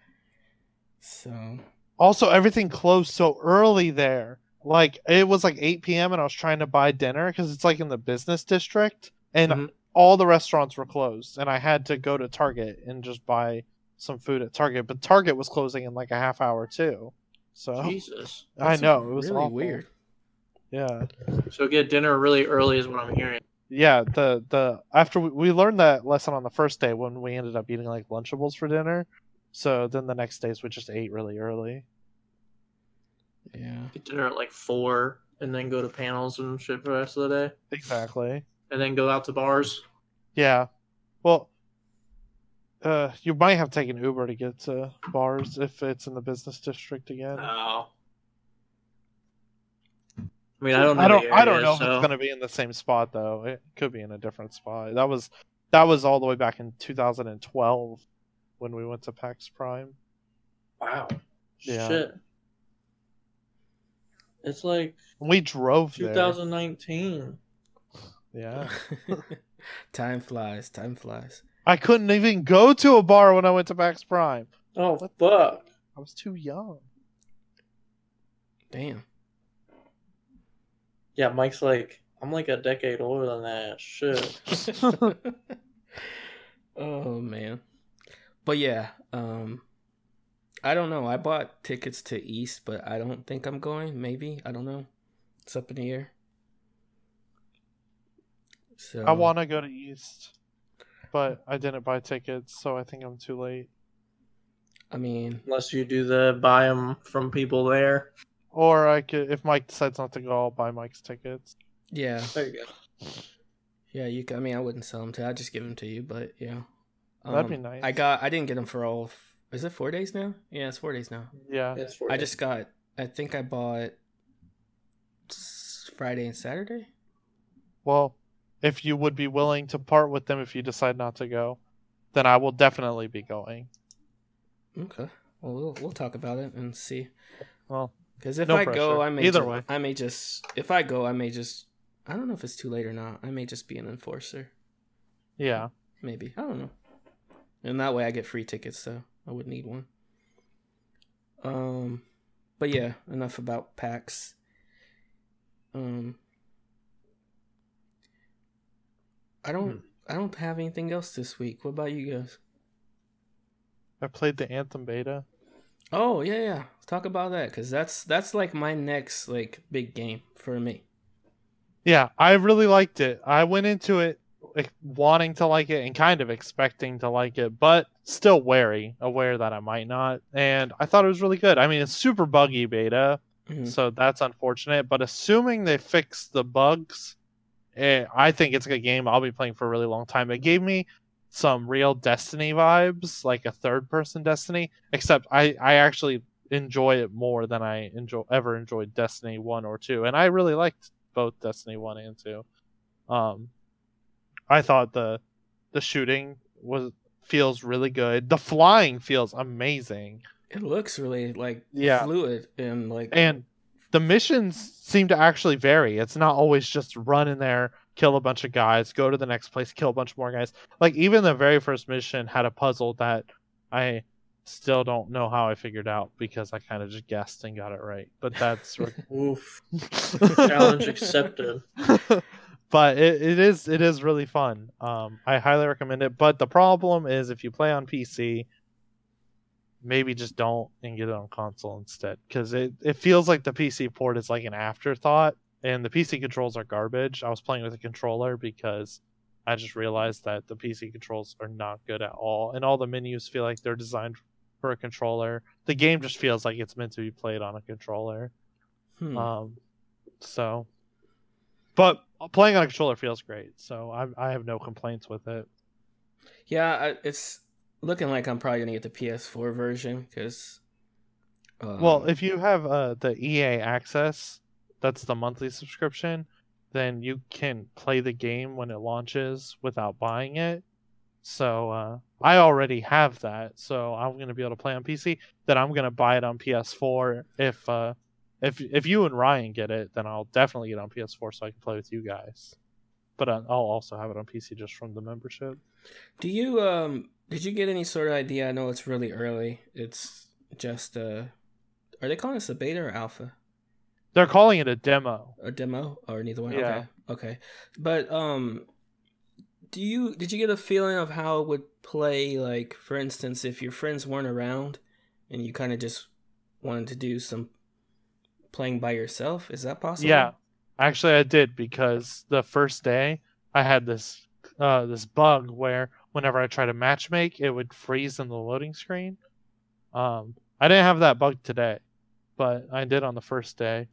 so Also, everything closed so early there. Like it was like 8 p.m. and I was trying to buy dinner because it's like in the business district, and Mhm. all the restaurants were closed, and I had to go to Target and just buy some food at Target. But Target was closing in like a half hour too. So Jesus. I know it was really awful. weird. Yeah, So get dinner really early is what I'm hearing. yeah. The the after we, we learned that lesson on the first day when we ended up eating like Lunchables for dinner. So then the next days we just ate really early. Yeah. Get dinner at like four, and then go to panels and shit for the rest of the day, Exactly. and then go out to bars. Yeah. Well, uh, you might have taken Uber to get to bars if it's in the business district again. Oh. I mean, I don't know. I don't. the I don't area, know if so- it's gonna be in the same spot though. It could be in a different spot. That was that was all the way back in 2012 when we went to PAX Prime. Wow. Yeah. Shit. It's like We drove there. 2019. Yeah. time flies. Time flies. I couldn't even go to a bar when I went to PAX Prime. Oh what fuck. I was too young. Damn. Yeah, Mike's like, I'm like a decade older than that. Shit. oh man. But yeah, um I don't know. I bought tickets to East, but I don't think I'm going. Maybe. I don't know. It's up in the air. So I want to go to East, but I didn't buy tickets, so I think I'm too late. I mean, Unless you do the buy them from people there. Or I could, if Mike decides not to go, I'll buy Mike's tickets. yeah, There you go. yeah. You. c- I mean, I wouldn't sell them to. I'd just give them to you. But yeah, That'd be Um, nice. I got. I didn't get them for all. f- Is it four days now? Yeah, it's four days now. Yeah, It's for I you. just got. I think I bought Friday and Saturday. Well, if you would be willing to part with them if you decide not to go, then I will definitely be going. Okay. Well, we'll we'll talk about it and see. Well, Because if No I pressure. go, I may Either ju- way. I may just. If I go, I may just. I don't know if it's too late or not. I may just be an enforcer. yeah. Maybe I don't know. And that way, I get free tickets, so I would need one. Um, but yeah, enough about PAX. Um, I don't. Hmm. I don't have anything else this week. What about you guys? I played the Anthem beta. Oh yeah, yeah. Talk about that because that's that's like my next like big game for me. Yeah, I really liked it. I went into it like, wanting to like it and kind of expecting to like it, but still wary, aware that I might not. And I thought it was really good. I mean, it's super buggy beta, Mhm. so that's unfortunate. But assuming they fix the bugs, eh, I think it's a good game. I'll be playing for a really long time. It gave me some real Destiny vibes, like a third-person Destiny, except I I actually enjoy it more than I enjoy ever enjoyed Destiny one or two, and I really liked both Destiny one and two. Um, I thought the the shooting was feels really good. The flying feels amazing. It looks really like Yeah. fluid and like and the missions seem to actually vary. It's not always just run in there, kill a bunch of guys, go to the next place, kill a bunch more guys. Like even the very first mission had a puzzle that I still don't know how I figured out because I kind of just guessed and got it right. But that's Oof. Challenge accepted. but it, it is it is really fun. Um, I highly recommend it. But the problem is if you play on PC, maybe just don't and get it on console instead because it, it feels like the PC port is like an afterthought and the PC controls are garbage. I was playing with a controller because I just realized that the PC controls are not good at all and all the menus feel like they're designed for a controller. The game just feels like it's meant to be played on a controller. hmm. Um, so, but playing on a controller feels great. So I I have no complaints with it. yeah, it's looking like I'm probably gonna get the PS4 version because. well, if you have uh the EA access, that's the monthly subscription, then you can play the game when it launches without buying it. So uh, I already have that, so I'm gonna be able to play on PC. Then I'm gonna buy it on PS4 if uh if if you and Ryan get it, then I'll definitely get it on PS4 so I can play with you guys. But uh, I'll also have it on PC just from the membership. do you um did you get any sort of idea? I know it's really early. It's just uh, are they calling this a beta or alpha? They're calling it a demo. a demo or neither one Yeah. okay okay but um do you did you get a feeling of how it would play like for instance if your friends weren't around and you kind of just wanted to do some playing by yourself is that possible Yeah, actually, I did because the first day I had this uh, this bug where whenever I try to matchmake, it would freeze in the loading screen. Um, I didn't have that bug today, but I did on the first day.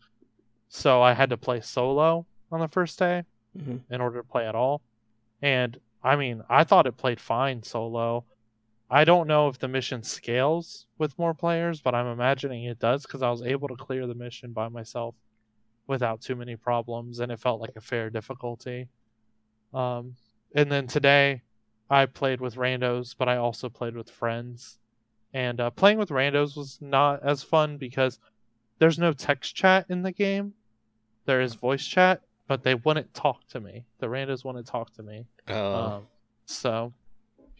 So I had to play solo on the first day Mhm. in order to play at all. And I mean, I thought it played fine solo. I don't know if the mission scales with more players, but I'm imagining it does because I was able to clear the mission by myself without too many problems, and it felt like a fair difficulty. Um, and then today, I played with randos, but I also played with friends. And uh, playing with randos was not as fun because there's no text chat in the game. There is voice chat, but they wouldn't talk to me. The randos wouldn't talk to me. oh Um, so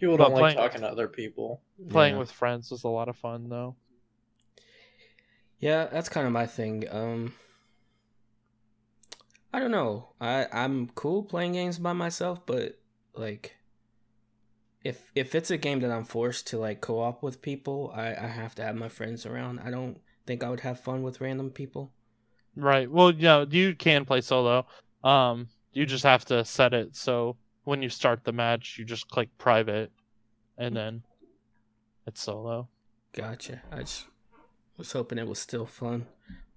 People But don't like playing- talking to other people. playing yeah. with friends was a lot of fun, though. yeah that's kind of my thing um i don't know i i'm cool playing games by myself but like if if it's a game that i'm forced to like co-op with people i i have to have my friends around i don't think i would have fun with random people Right. Well, you know, you can play solo. Um, you just have to set it so when you start the match, you just click private, and then it's solo. Gotcha. I just was hoping it was still fun.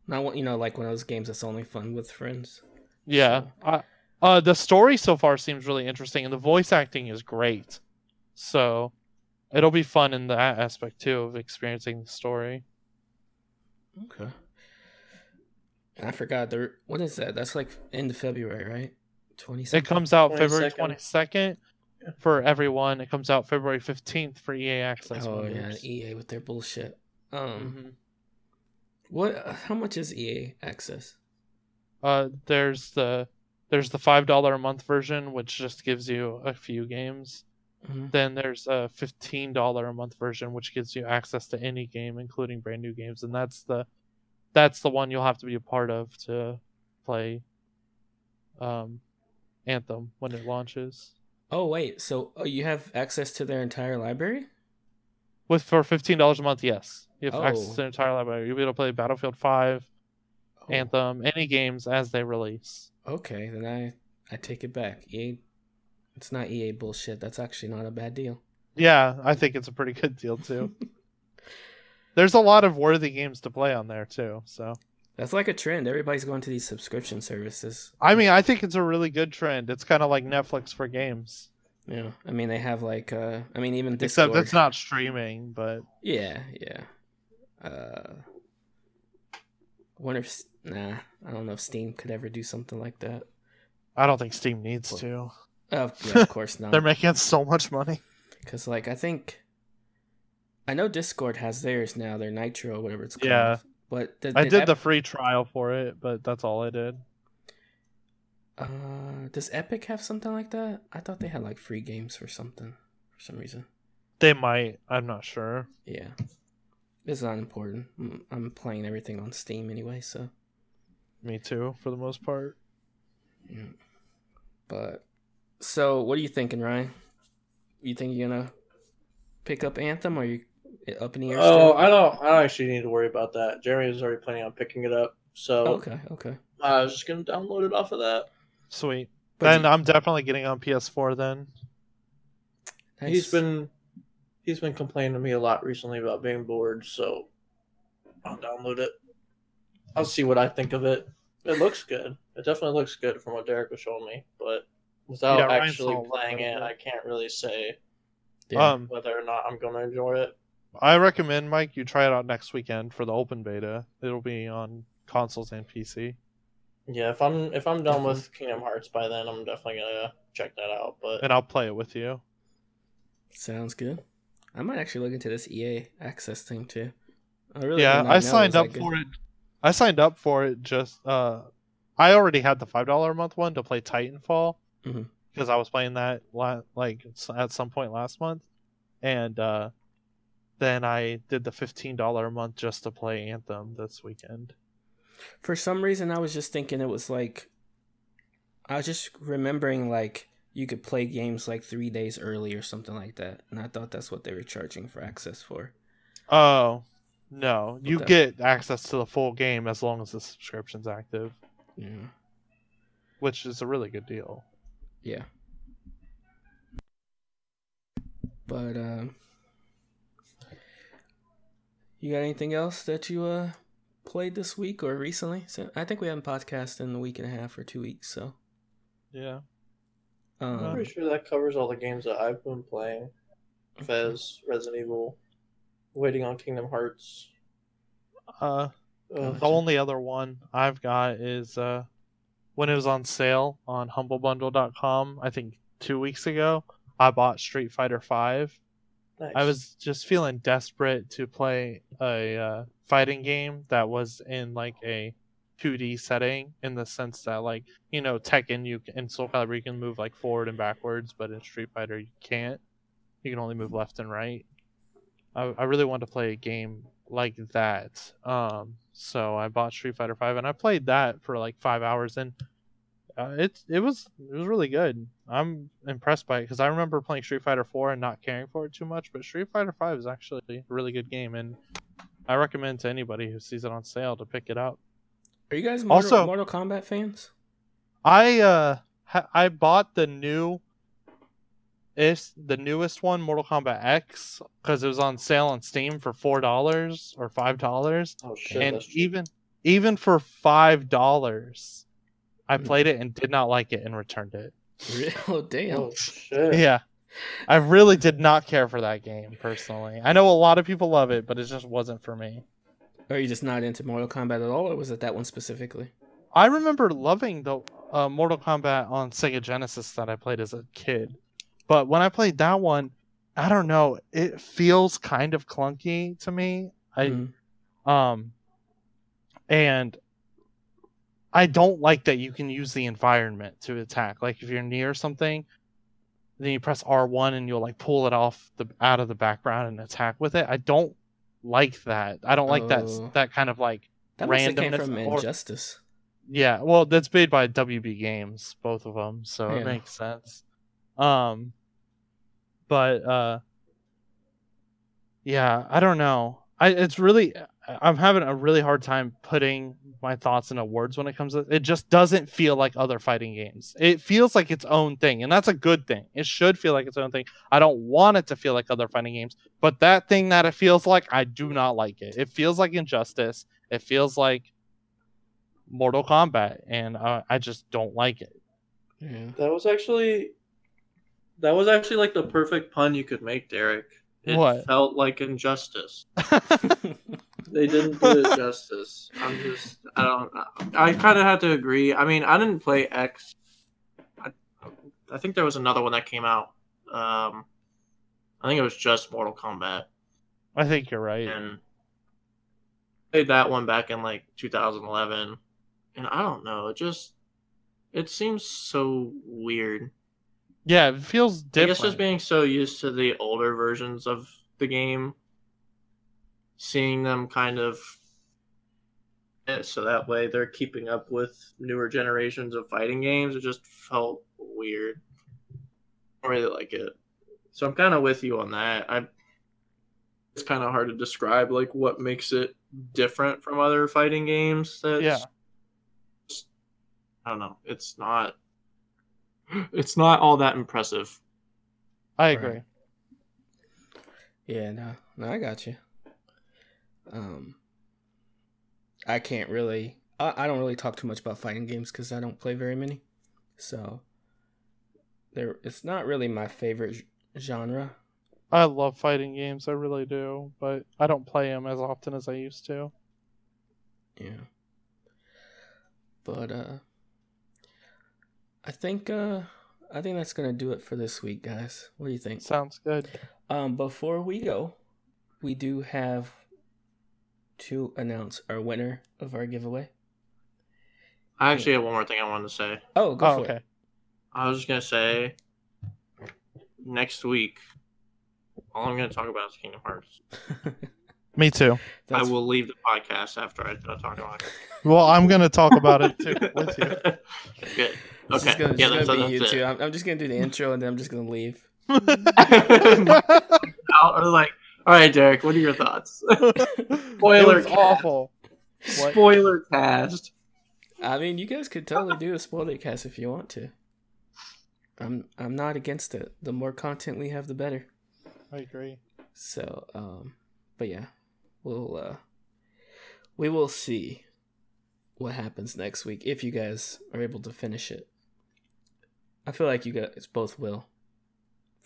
Not what you know, like one of those games that's only fun with friends. Yeah. So- I, uh, the story so far seems really interesting, and the voice acting is great. So it'll be fun in that aspect too of experiencing the story. Okay. And I forgot there. What is that? That's like end of February, right? Twenty. It comes out February 22nd. for everyone. It comes out February fifteenth for EA Access. Oh yeah, members. EA with their bullshit. Um, Mhm. what? How much is EA access? Uh, there's the there's the five dollar a month version, which just gives you a few games. Mhm. Then there's a fifteen dollar a month version, which gives you access to any game, including brand new games, and that's the that's the one you'll have to be a part of to play um, Anthem when it launches. Oh wait, so oh, you have access to their entire library? With for fifteen dollars a month, yes, you have access Oh. to the entire library. You'll be able to play Battlefield Five, Oh, Anthem, any games as they release. Okay, then I I take it back. EA, it's not EA bullshit. That's actually not a bad deal. Yeah, I think it's a pretty good deal too. There's a lot of worthy games to play on there too. So That's like a trend. Everybody's going to these subscription services. I mean, I think it's a really good trend. It's kind of like Netflix for games, Yeah, I mean they have like uh, I mean even except Discord. it's not streaming. But Yeah, yeah. Uh, I wonder if nah, I don't know if Steam could ever do something like that. I don't think Steam needs Well, to. Oh, yeah, of course not. They're making so much money. Because like I think, I know Discord has theirs now. Their Nitro, whatever it's called. Yeah. But I did Ep- the free trial for it, but that's all I did. Uh, does Epic have something like that? I thought they had like free games for something, for some reason. They might. I'm not sure. Yeah, it's not important. I'm- I'm playing everything on Steam anyway, so. Me too, for the most part. Yeah. But so, what are you thinking, Ryan? You think you're gonna pick up Anthem, or you up in the air? Oh, still? I don't. I don't actually need to worry about that. Jeremy was already planning on picking it up, so okay, okay. I was just gonna download it off of that. Sweet. But then you- I'm definitely getting on PS4 then. he's been he's been complaining to me a lot recently about being bored, so I'll download it. I'll see what I think of it. It looks good. It definitely looks good from what Derek was showing me, but without Yeah, actually saw it playing it. I can't really say Yeah. Um, whether or not I'm gonna enjoy it. I recommend Mike you try it out next weekend for the open beta. It'll be on consoles and PC. Yeah, if I'm if I'm done with Kingdom Hearts by then, I'm definitely gonna check that out. But and I'll play it with you. Sounds good. I might actually look into this EA access thing too. I really yeah, I signed up that good. for it. I signed up for it just uh I already had the five dollar a month one to play Titanfall Mhm. because I was playing that la- like at some point last month, and uh then I did the fifteen dollar a month just to play Anthem this weekend. For some reason, I was just thinking it was like, I was just remembering like you could play games like three days early or something like that, and I thought that's what they were charging for access for. Oh no, you get access to the full game as long as the subscription's active, Yeah, which is a really good deal. Yeah. But um, you got anything else that you uh played this week or recently? So I think we haven't podcast in a week and a half or two weeks, so. Yeah. I'm Um, pretty sure that covers all the games that I've been playing. Fez, Resident Evil, waiting on Kingdom Hearts. Uh, Ugh, the only other one I've got is uh, when it was on sale on humblebundle.com, I think two weeks ago, I bought Street Fighter Five. nice. I was just feeling desperate to play a uh, fighting game that was in like a 2D setting, in the sense that like you know Tekken, you can, in Soul Calibur you can move like forward and backwards, but in Street Fighter you can't. You can only move left and right. I, I really wanted to play a game like that. Um, so I bought Street Fighter Five and I played that for like five hours and uh, it it was it was really good. I'm impressed by it because I remember playing Street Fighter Four and not caring for it too much, but Street Fighter Five is actually a really good game and I recommend to anybody who sees it on sale to pick it up. are you guys Mortal, Also- Mortal Kombat fans? I uh ha- I bought the new is the newest one, Mortal Kombat X, because it was on sale on Steam for four dollars or five dollars, Oh shit! and even even for five dollars, I Hmm. played it and did not like it and returned it. Oh damn. oh shit! Yeah, I really did not care for that game personally. I know a lot of people love it, but it just wasn't for me. Are you just not into Mortal Kombat at all, or was it that one specifically? I remember loving the uh, Mortal Kombat on Sega Genesis that I played as a kid, but when I played that one, I don't know, it feels kind of clunky to me. I Mhm. um, and I don't like that you can use the environment to attack. Like if you're near something, then you press R one and you'll like pull it off the out of the background and attack with it. I don't like that. I don't like that Oh. that kind of like that randomness from or- Injustice. yeah, well, that's made by WB Games, both of them, so Yeah. it makes sense. Um, but uh, yeah, I don't know. I it's really I'm having a really hard time putting my thoughts into words when it comes to it. Just doesn't feel like other fighting games. It feels like its own thing, and that's a good thing. It should feel like its own thing. I don't want it to feel like other fighting games, but that thing that it feels like, I do not like it. It feels like Injustice. It feels like Mortal Kombat, and uh, I just don't like it. Yeah. That was actually that was actually like the perfect pun you could make, Derek. It What? felt like injustice. They didn't do it justice. I'm just I don't I kind of had to agree. I mean, I didn't play X. I, I think there was another one that came out. Um I think it was just Mortal Kombat I think you're right. and played that one back in like 2011 and I don't know, it just it seems so weird. Yeah, it feels I different. guess just being so used to the older versions of the game, seeing them kind of so that way they're keeping up with newer generations of fighting games. It just felt weird. I don't really like it. So I'm kind of with you on that. I it's kind of hard to describe like what makes it different from other fighting games. That's Yeah. I don't know. It's not. It's not all that impressive. I Right. agree. Yeah, no, no, I got you. Um, I can't really, I, I don't really talk too much about fighting games because I don't play very many, so there, it's not really my favorite g- genre. I love fighting games, I really do, but I don't play them as often as I used to. Yeah, but uh, I think uh, I think that's gonna do it for this week, guys. What do you think? Sounds good. Um, before we go, we do have to announce our winner of our giveaway. I actually have one more thing I wanted to say. Oh, go Oh, for okay. I was just gonna say next week. All I'm gonna talk about is Kingdom Hearts. Me too. That's, I will leave the podcast after I talk about it. Well, I'm gonna talk about it too with you. Good. This is Okay. gonna, yeah, that's, gonna be you that's two. I'm, I'm just gonna do the intro and then I'm just gonna leave. I was like, all right, Derek, what are your thoughts? Spoiler It cast. awful. What? Spoiler cast. I mean, you guys could totally do a spoiler cast if you want to. I'm I'm not against it. The more content we have, the better. I agree. So, um, but yeah, we'll uh, we will see what happens next week if you guys are able to finish it. I feel like you guys both will.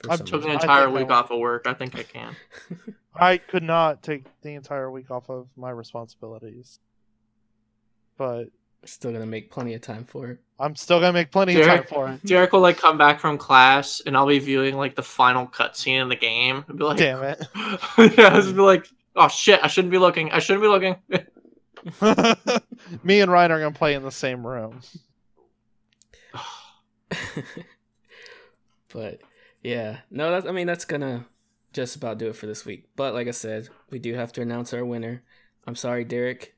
I've Took an entire week off of work. I think I can. I could not take the entire week off of my responsibilities, but Still gonna make plenty of time for it. I'm still gonna make plenty of time for it. Derek will like come back from class, and I'll be viewing like the final cutscene in the game, and be like, Damn it! yeah, I'll just be like, oh shit, I shouldn't be looking. I shouldn't be looking. Me and Ryan are gonna play in the same room. but yeah, no, that's I mean that's gonna just about do it for this week. But like I said, we do have to announce our winner. I'm sorry, Derek,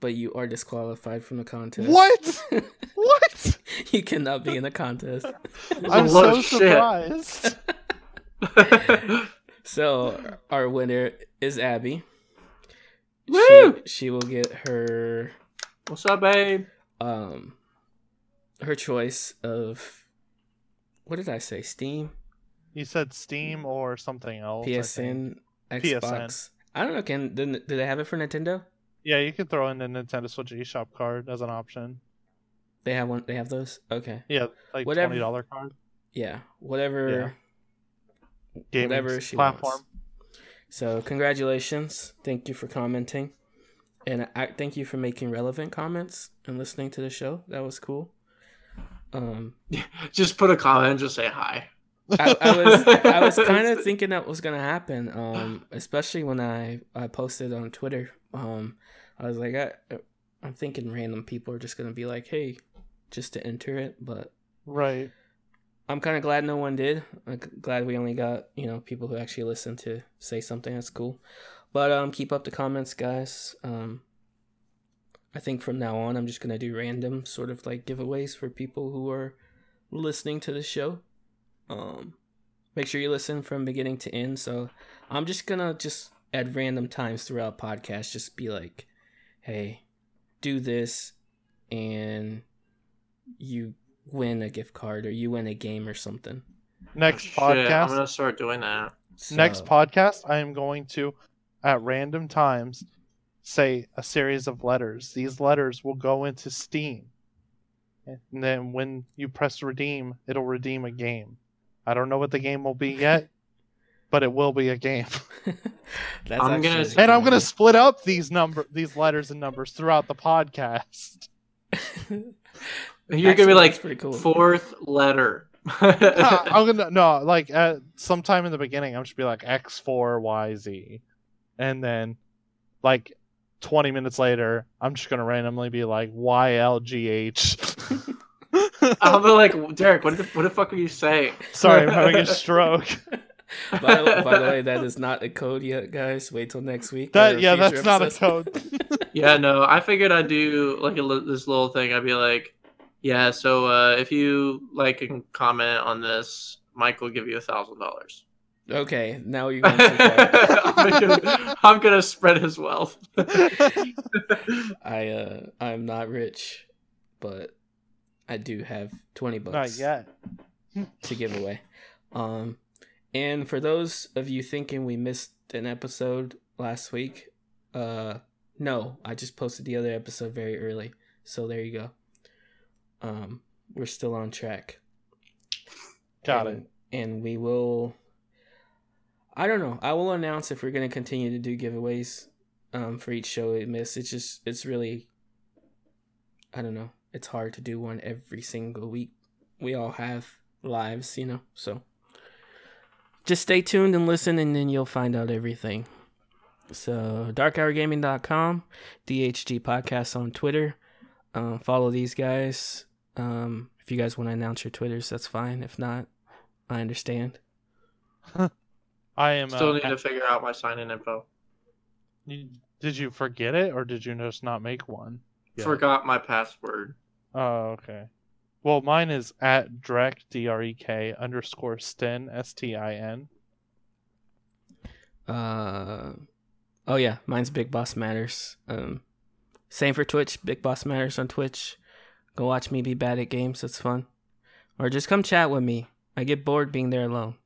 but you are disqualified from the contest. What? What? you cannot be in the contest. I'm so surprised. So our winner is Abby. Woo! She, she will get her What's up, babe? um her choice of what did I say? Steam, You said Steam or something else. I. PSN, PSN. Xbox. I don't know. Can do, they have it for Nintendo? Yeah, you can throw in the Nintendo Switch eShop card as an option. They have one. They have those. Okay. Yeah, like Whatever. twenty dollar card. Yeah. Whatever. Gaming Whatever she platform. wants. So congratulations. Thank you for commenting, and I thank you for making relevant comments and listening to the show. That was cool. Um, Just put a comment and just say hi. I, I was I was kind of thinking that was gonna happen. Um, especially when I I posted on Twitter. Um, I was like, I, I'm thinking random people are just gonna be like, hey, just to enter it, but Right. I'm kind of glad no one did. I'm glad we only got you know people who actually listen to say something. That's cool. But um, keep up the comments, guys. Um, I think from now on, I'm just gonna do random sort of like giveaways for people who are listening to the show. Um, make sure you listen from beginning to end. So I'm just gonna just at random times throughout podcast, just be like, hey, do this, and you win a gift card or you win a game or something. Next Shit, I'm gonna start doing that. Next podcast, I am going to, at random times, say a series of letters. These letters will go into Steam. And then when you press redeem, it'll redeem a game. I don't know what the game will be yet, but it will be a game. That's I'm gonna- And I'm going to split up these number these letters and numbers throughout the podcast. You're Actually, gonna be like that's pretty cool. fourth letter. I'm gonna no like at sometime in the beginning I'm just be like X four Y Z, and then like 20 minutes later I'm just gonna randomly be like Y L G H. I'll be like, Derek, what the, what the fuck are you saying? Sorry, I'm having a stroke. by, the, by the way, that is not a code yet, guys. Wait till next week. That yeah, future that's not a code. Yeah, no, I figured I'd do like a, this little thing. I'd be like, yeah, so uh, if you like and comment on this, Mike will give you a thousand dollars. Okay, now you're going. I'm gonna- I'm gonna spread his wealth. I uh, I'm not rich, but I do have twenty bucks. not yet. to give away. Um, and for those of you thinking we missed an episode last week, uh, no, I just posted the other episode very early, so there you go. Um, we're still on track. Got and, it. And we will. I don't know. I will announce if we're going to continue to do giveaways um, for each show we miss. It's just, it's really, I don't know. It's hard to do one every single week. We all have lives, you know. So just stay tuned and listen, and then you'll find out everything. So darkhourgaming.com, DHG podcast on Twitter. Um, follow these guys. Um, if you guys want to announce your Twitters, that's fine. If not, I understand. I am. Still uh, need to figure out my sign in info. you- did you forget it or did you just not make one? Yeah. Forgot my password. Oh, okay. Well, mine is at Drek D R E K underscore Stin S T I N. Uh, oh yeah, mine's Big Boss Matters. Um, same for Twitch. Big Boss Matters on Twitch. Go watch me be bad at games. It's fun. Or just come chat with me. I get bored being there alone.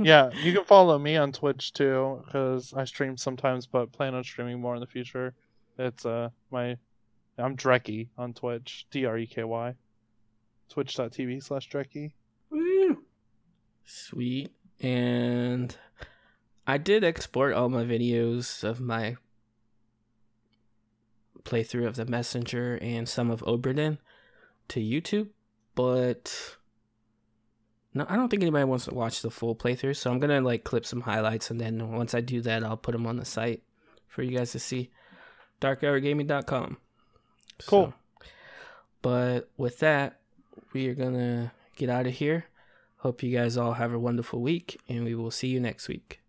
Yeah, you can follow me on Twitch too because I stream sometimes, but plan on streaming more in the future. It's uh my I'm Dreky on Twitch, D R E K Y. Twitch.tv slash Dreky. Woo. Sweet. And I did export all my videos of my playthrough of the Messenger and some of Obra Dinn to YouTube, but no, I don't think anybody wants to watch the full playthrough. So I'm gonna like clip some highlights, and then once I do that, I'll put them on the site for you guys to see. DarkHourGaming.com. Cool. So, but with that, we are gonna get out of here. Hope you guys all have a wonderful week, and we will see you next week.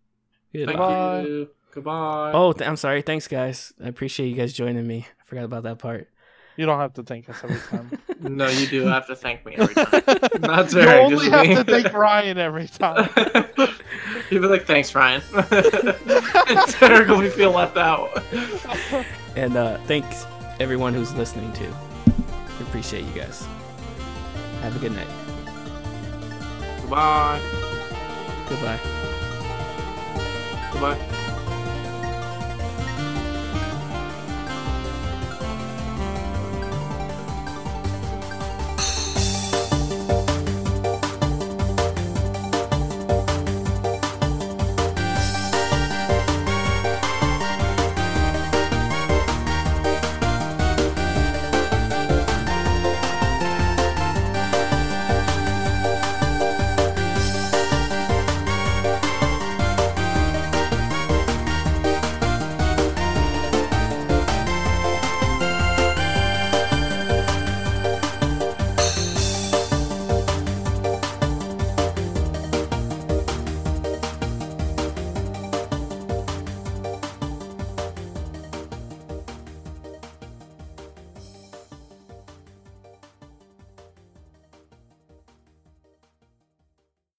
Goodbye. Bye. you. Goodbye. Oh, th- I'm sorry. Thanks, guys. I appreciate you guys joining me. I forgot about that part. You don't have to thank us every time. No, you do have to thank me every time. Not you Derek, only just have me. to thank Ryan every time. You'd be like, thanks, Ryan. and Derek will be feel left out. And uh, thanks everyone who's listening too. We appreciate you guys. Have a good night. Goodbye. Goodbye. Goodbye.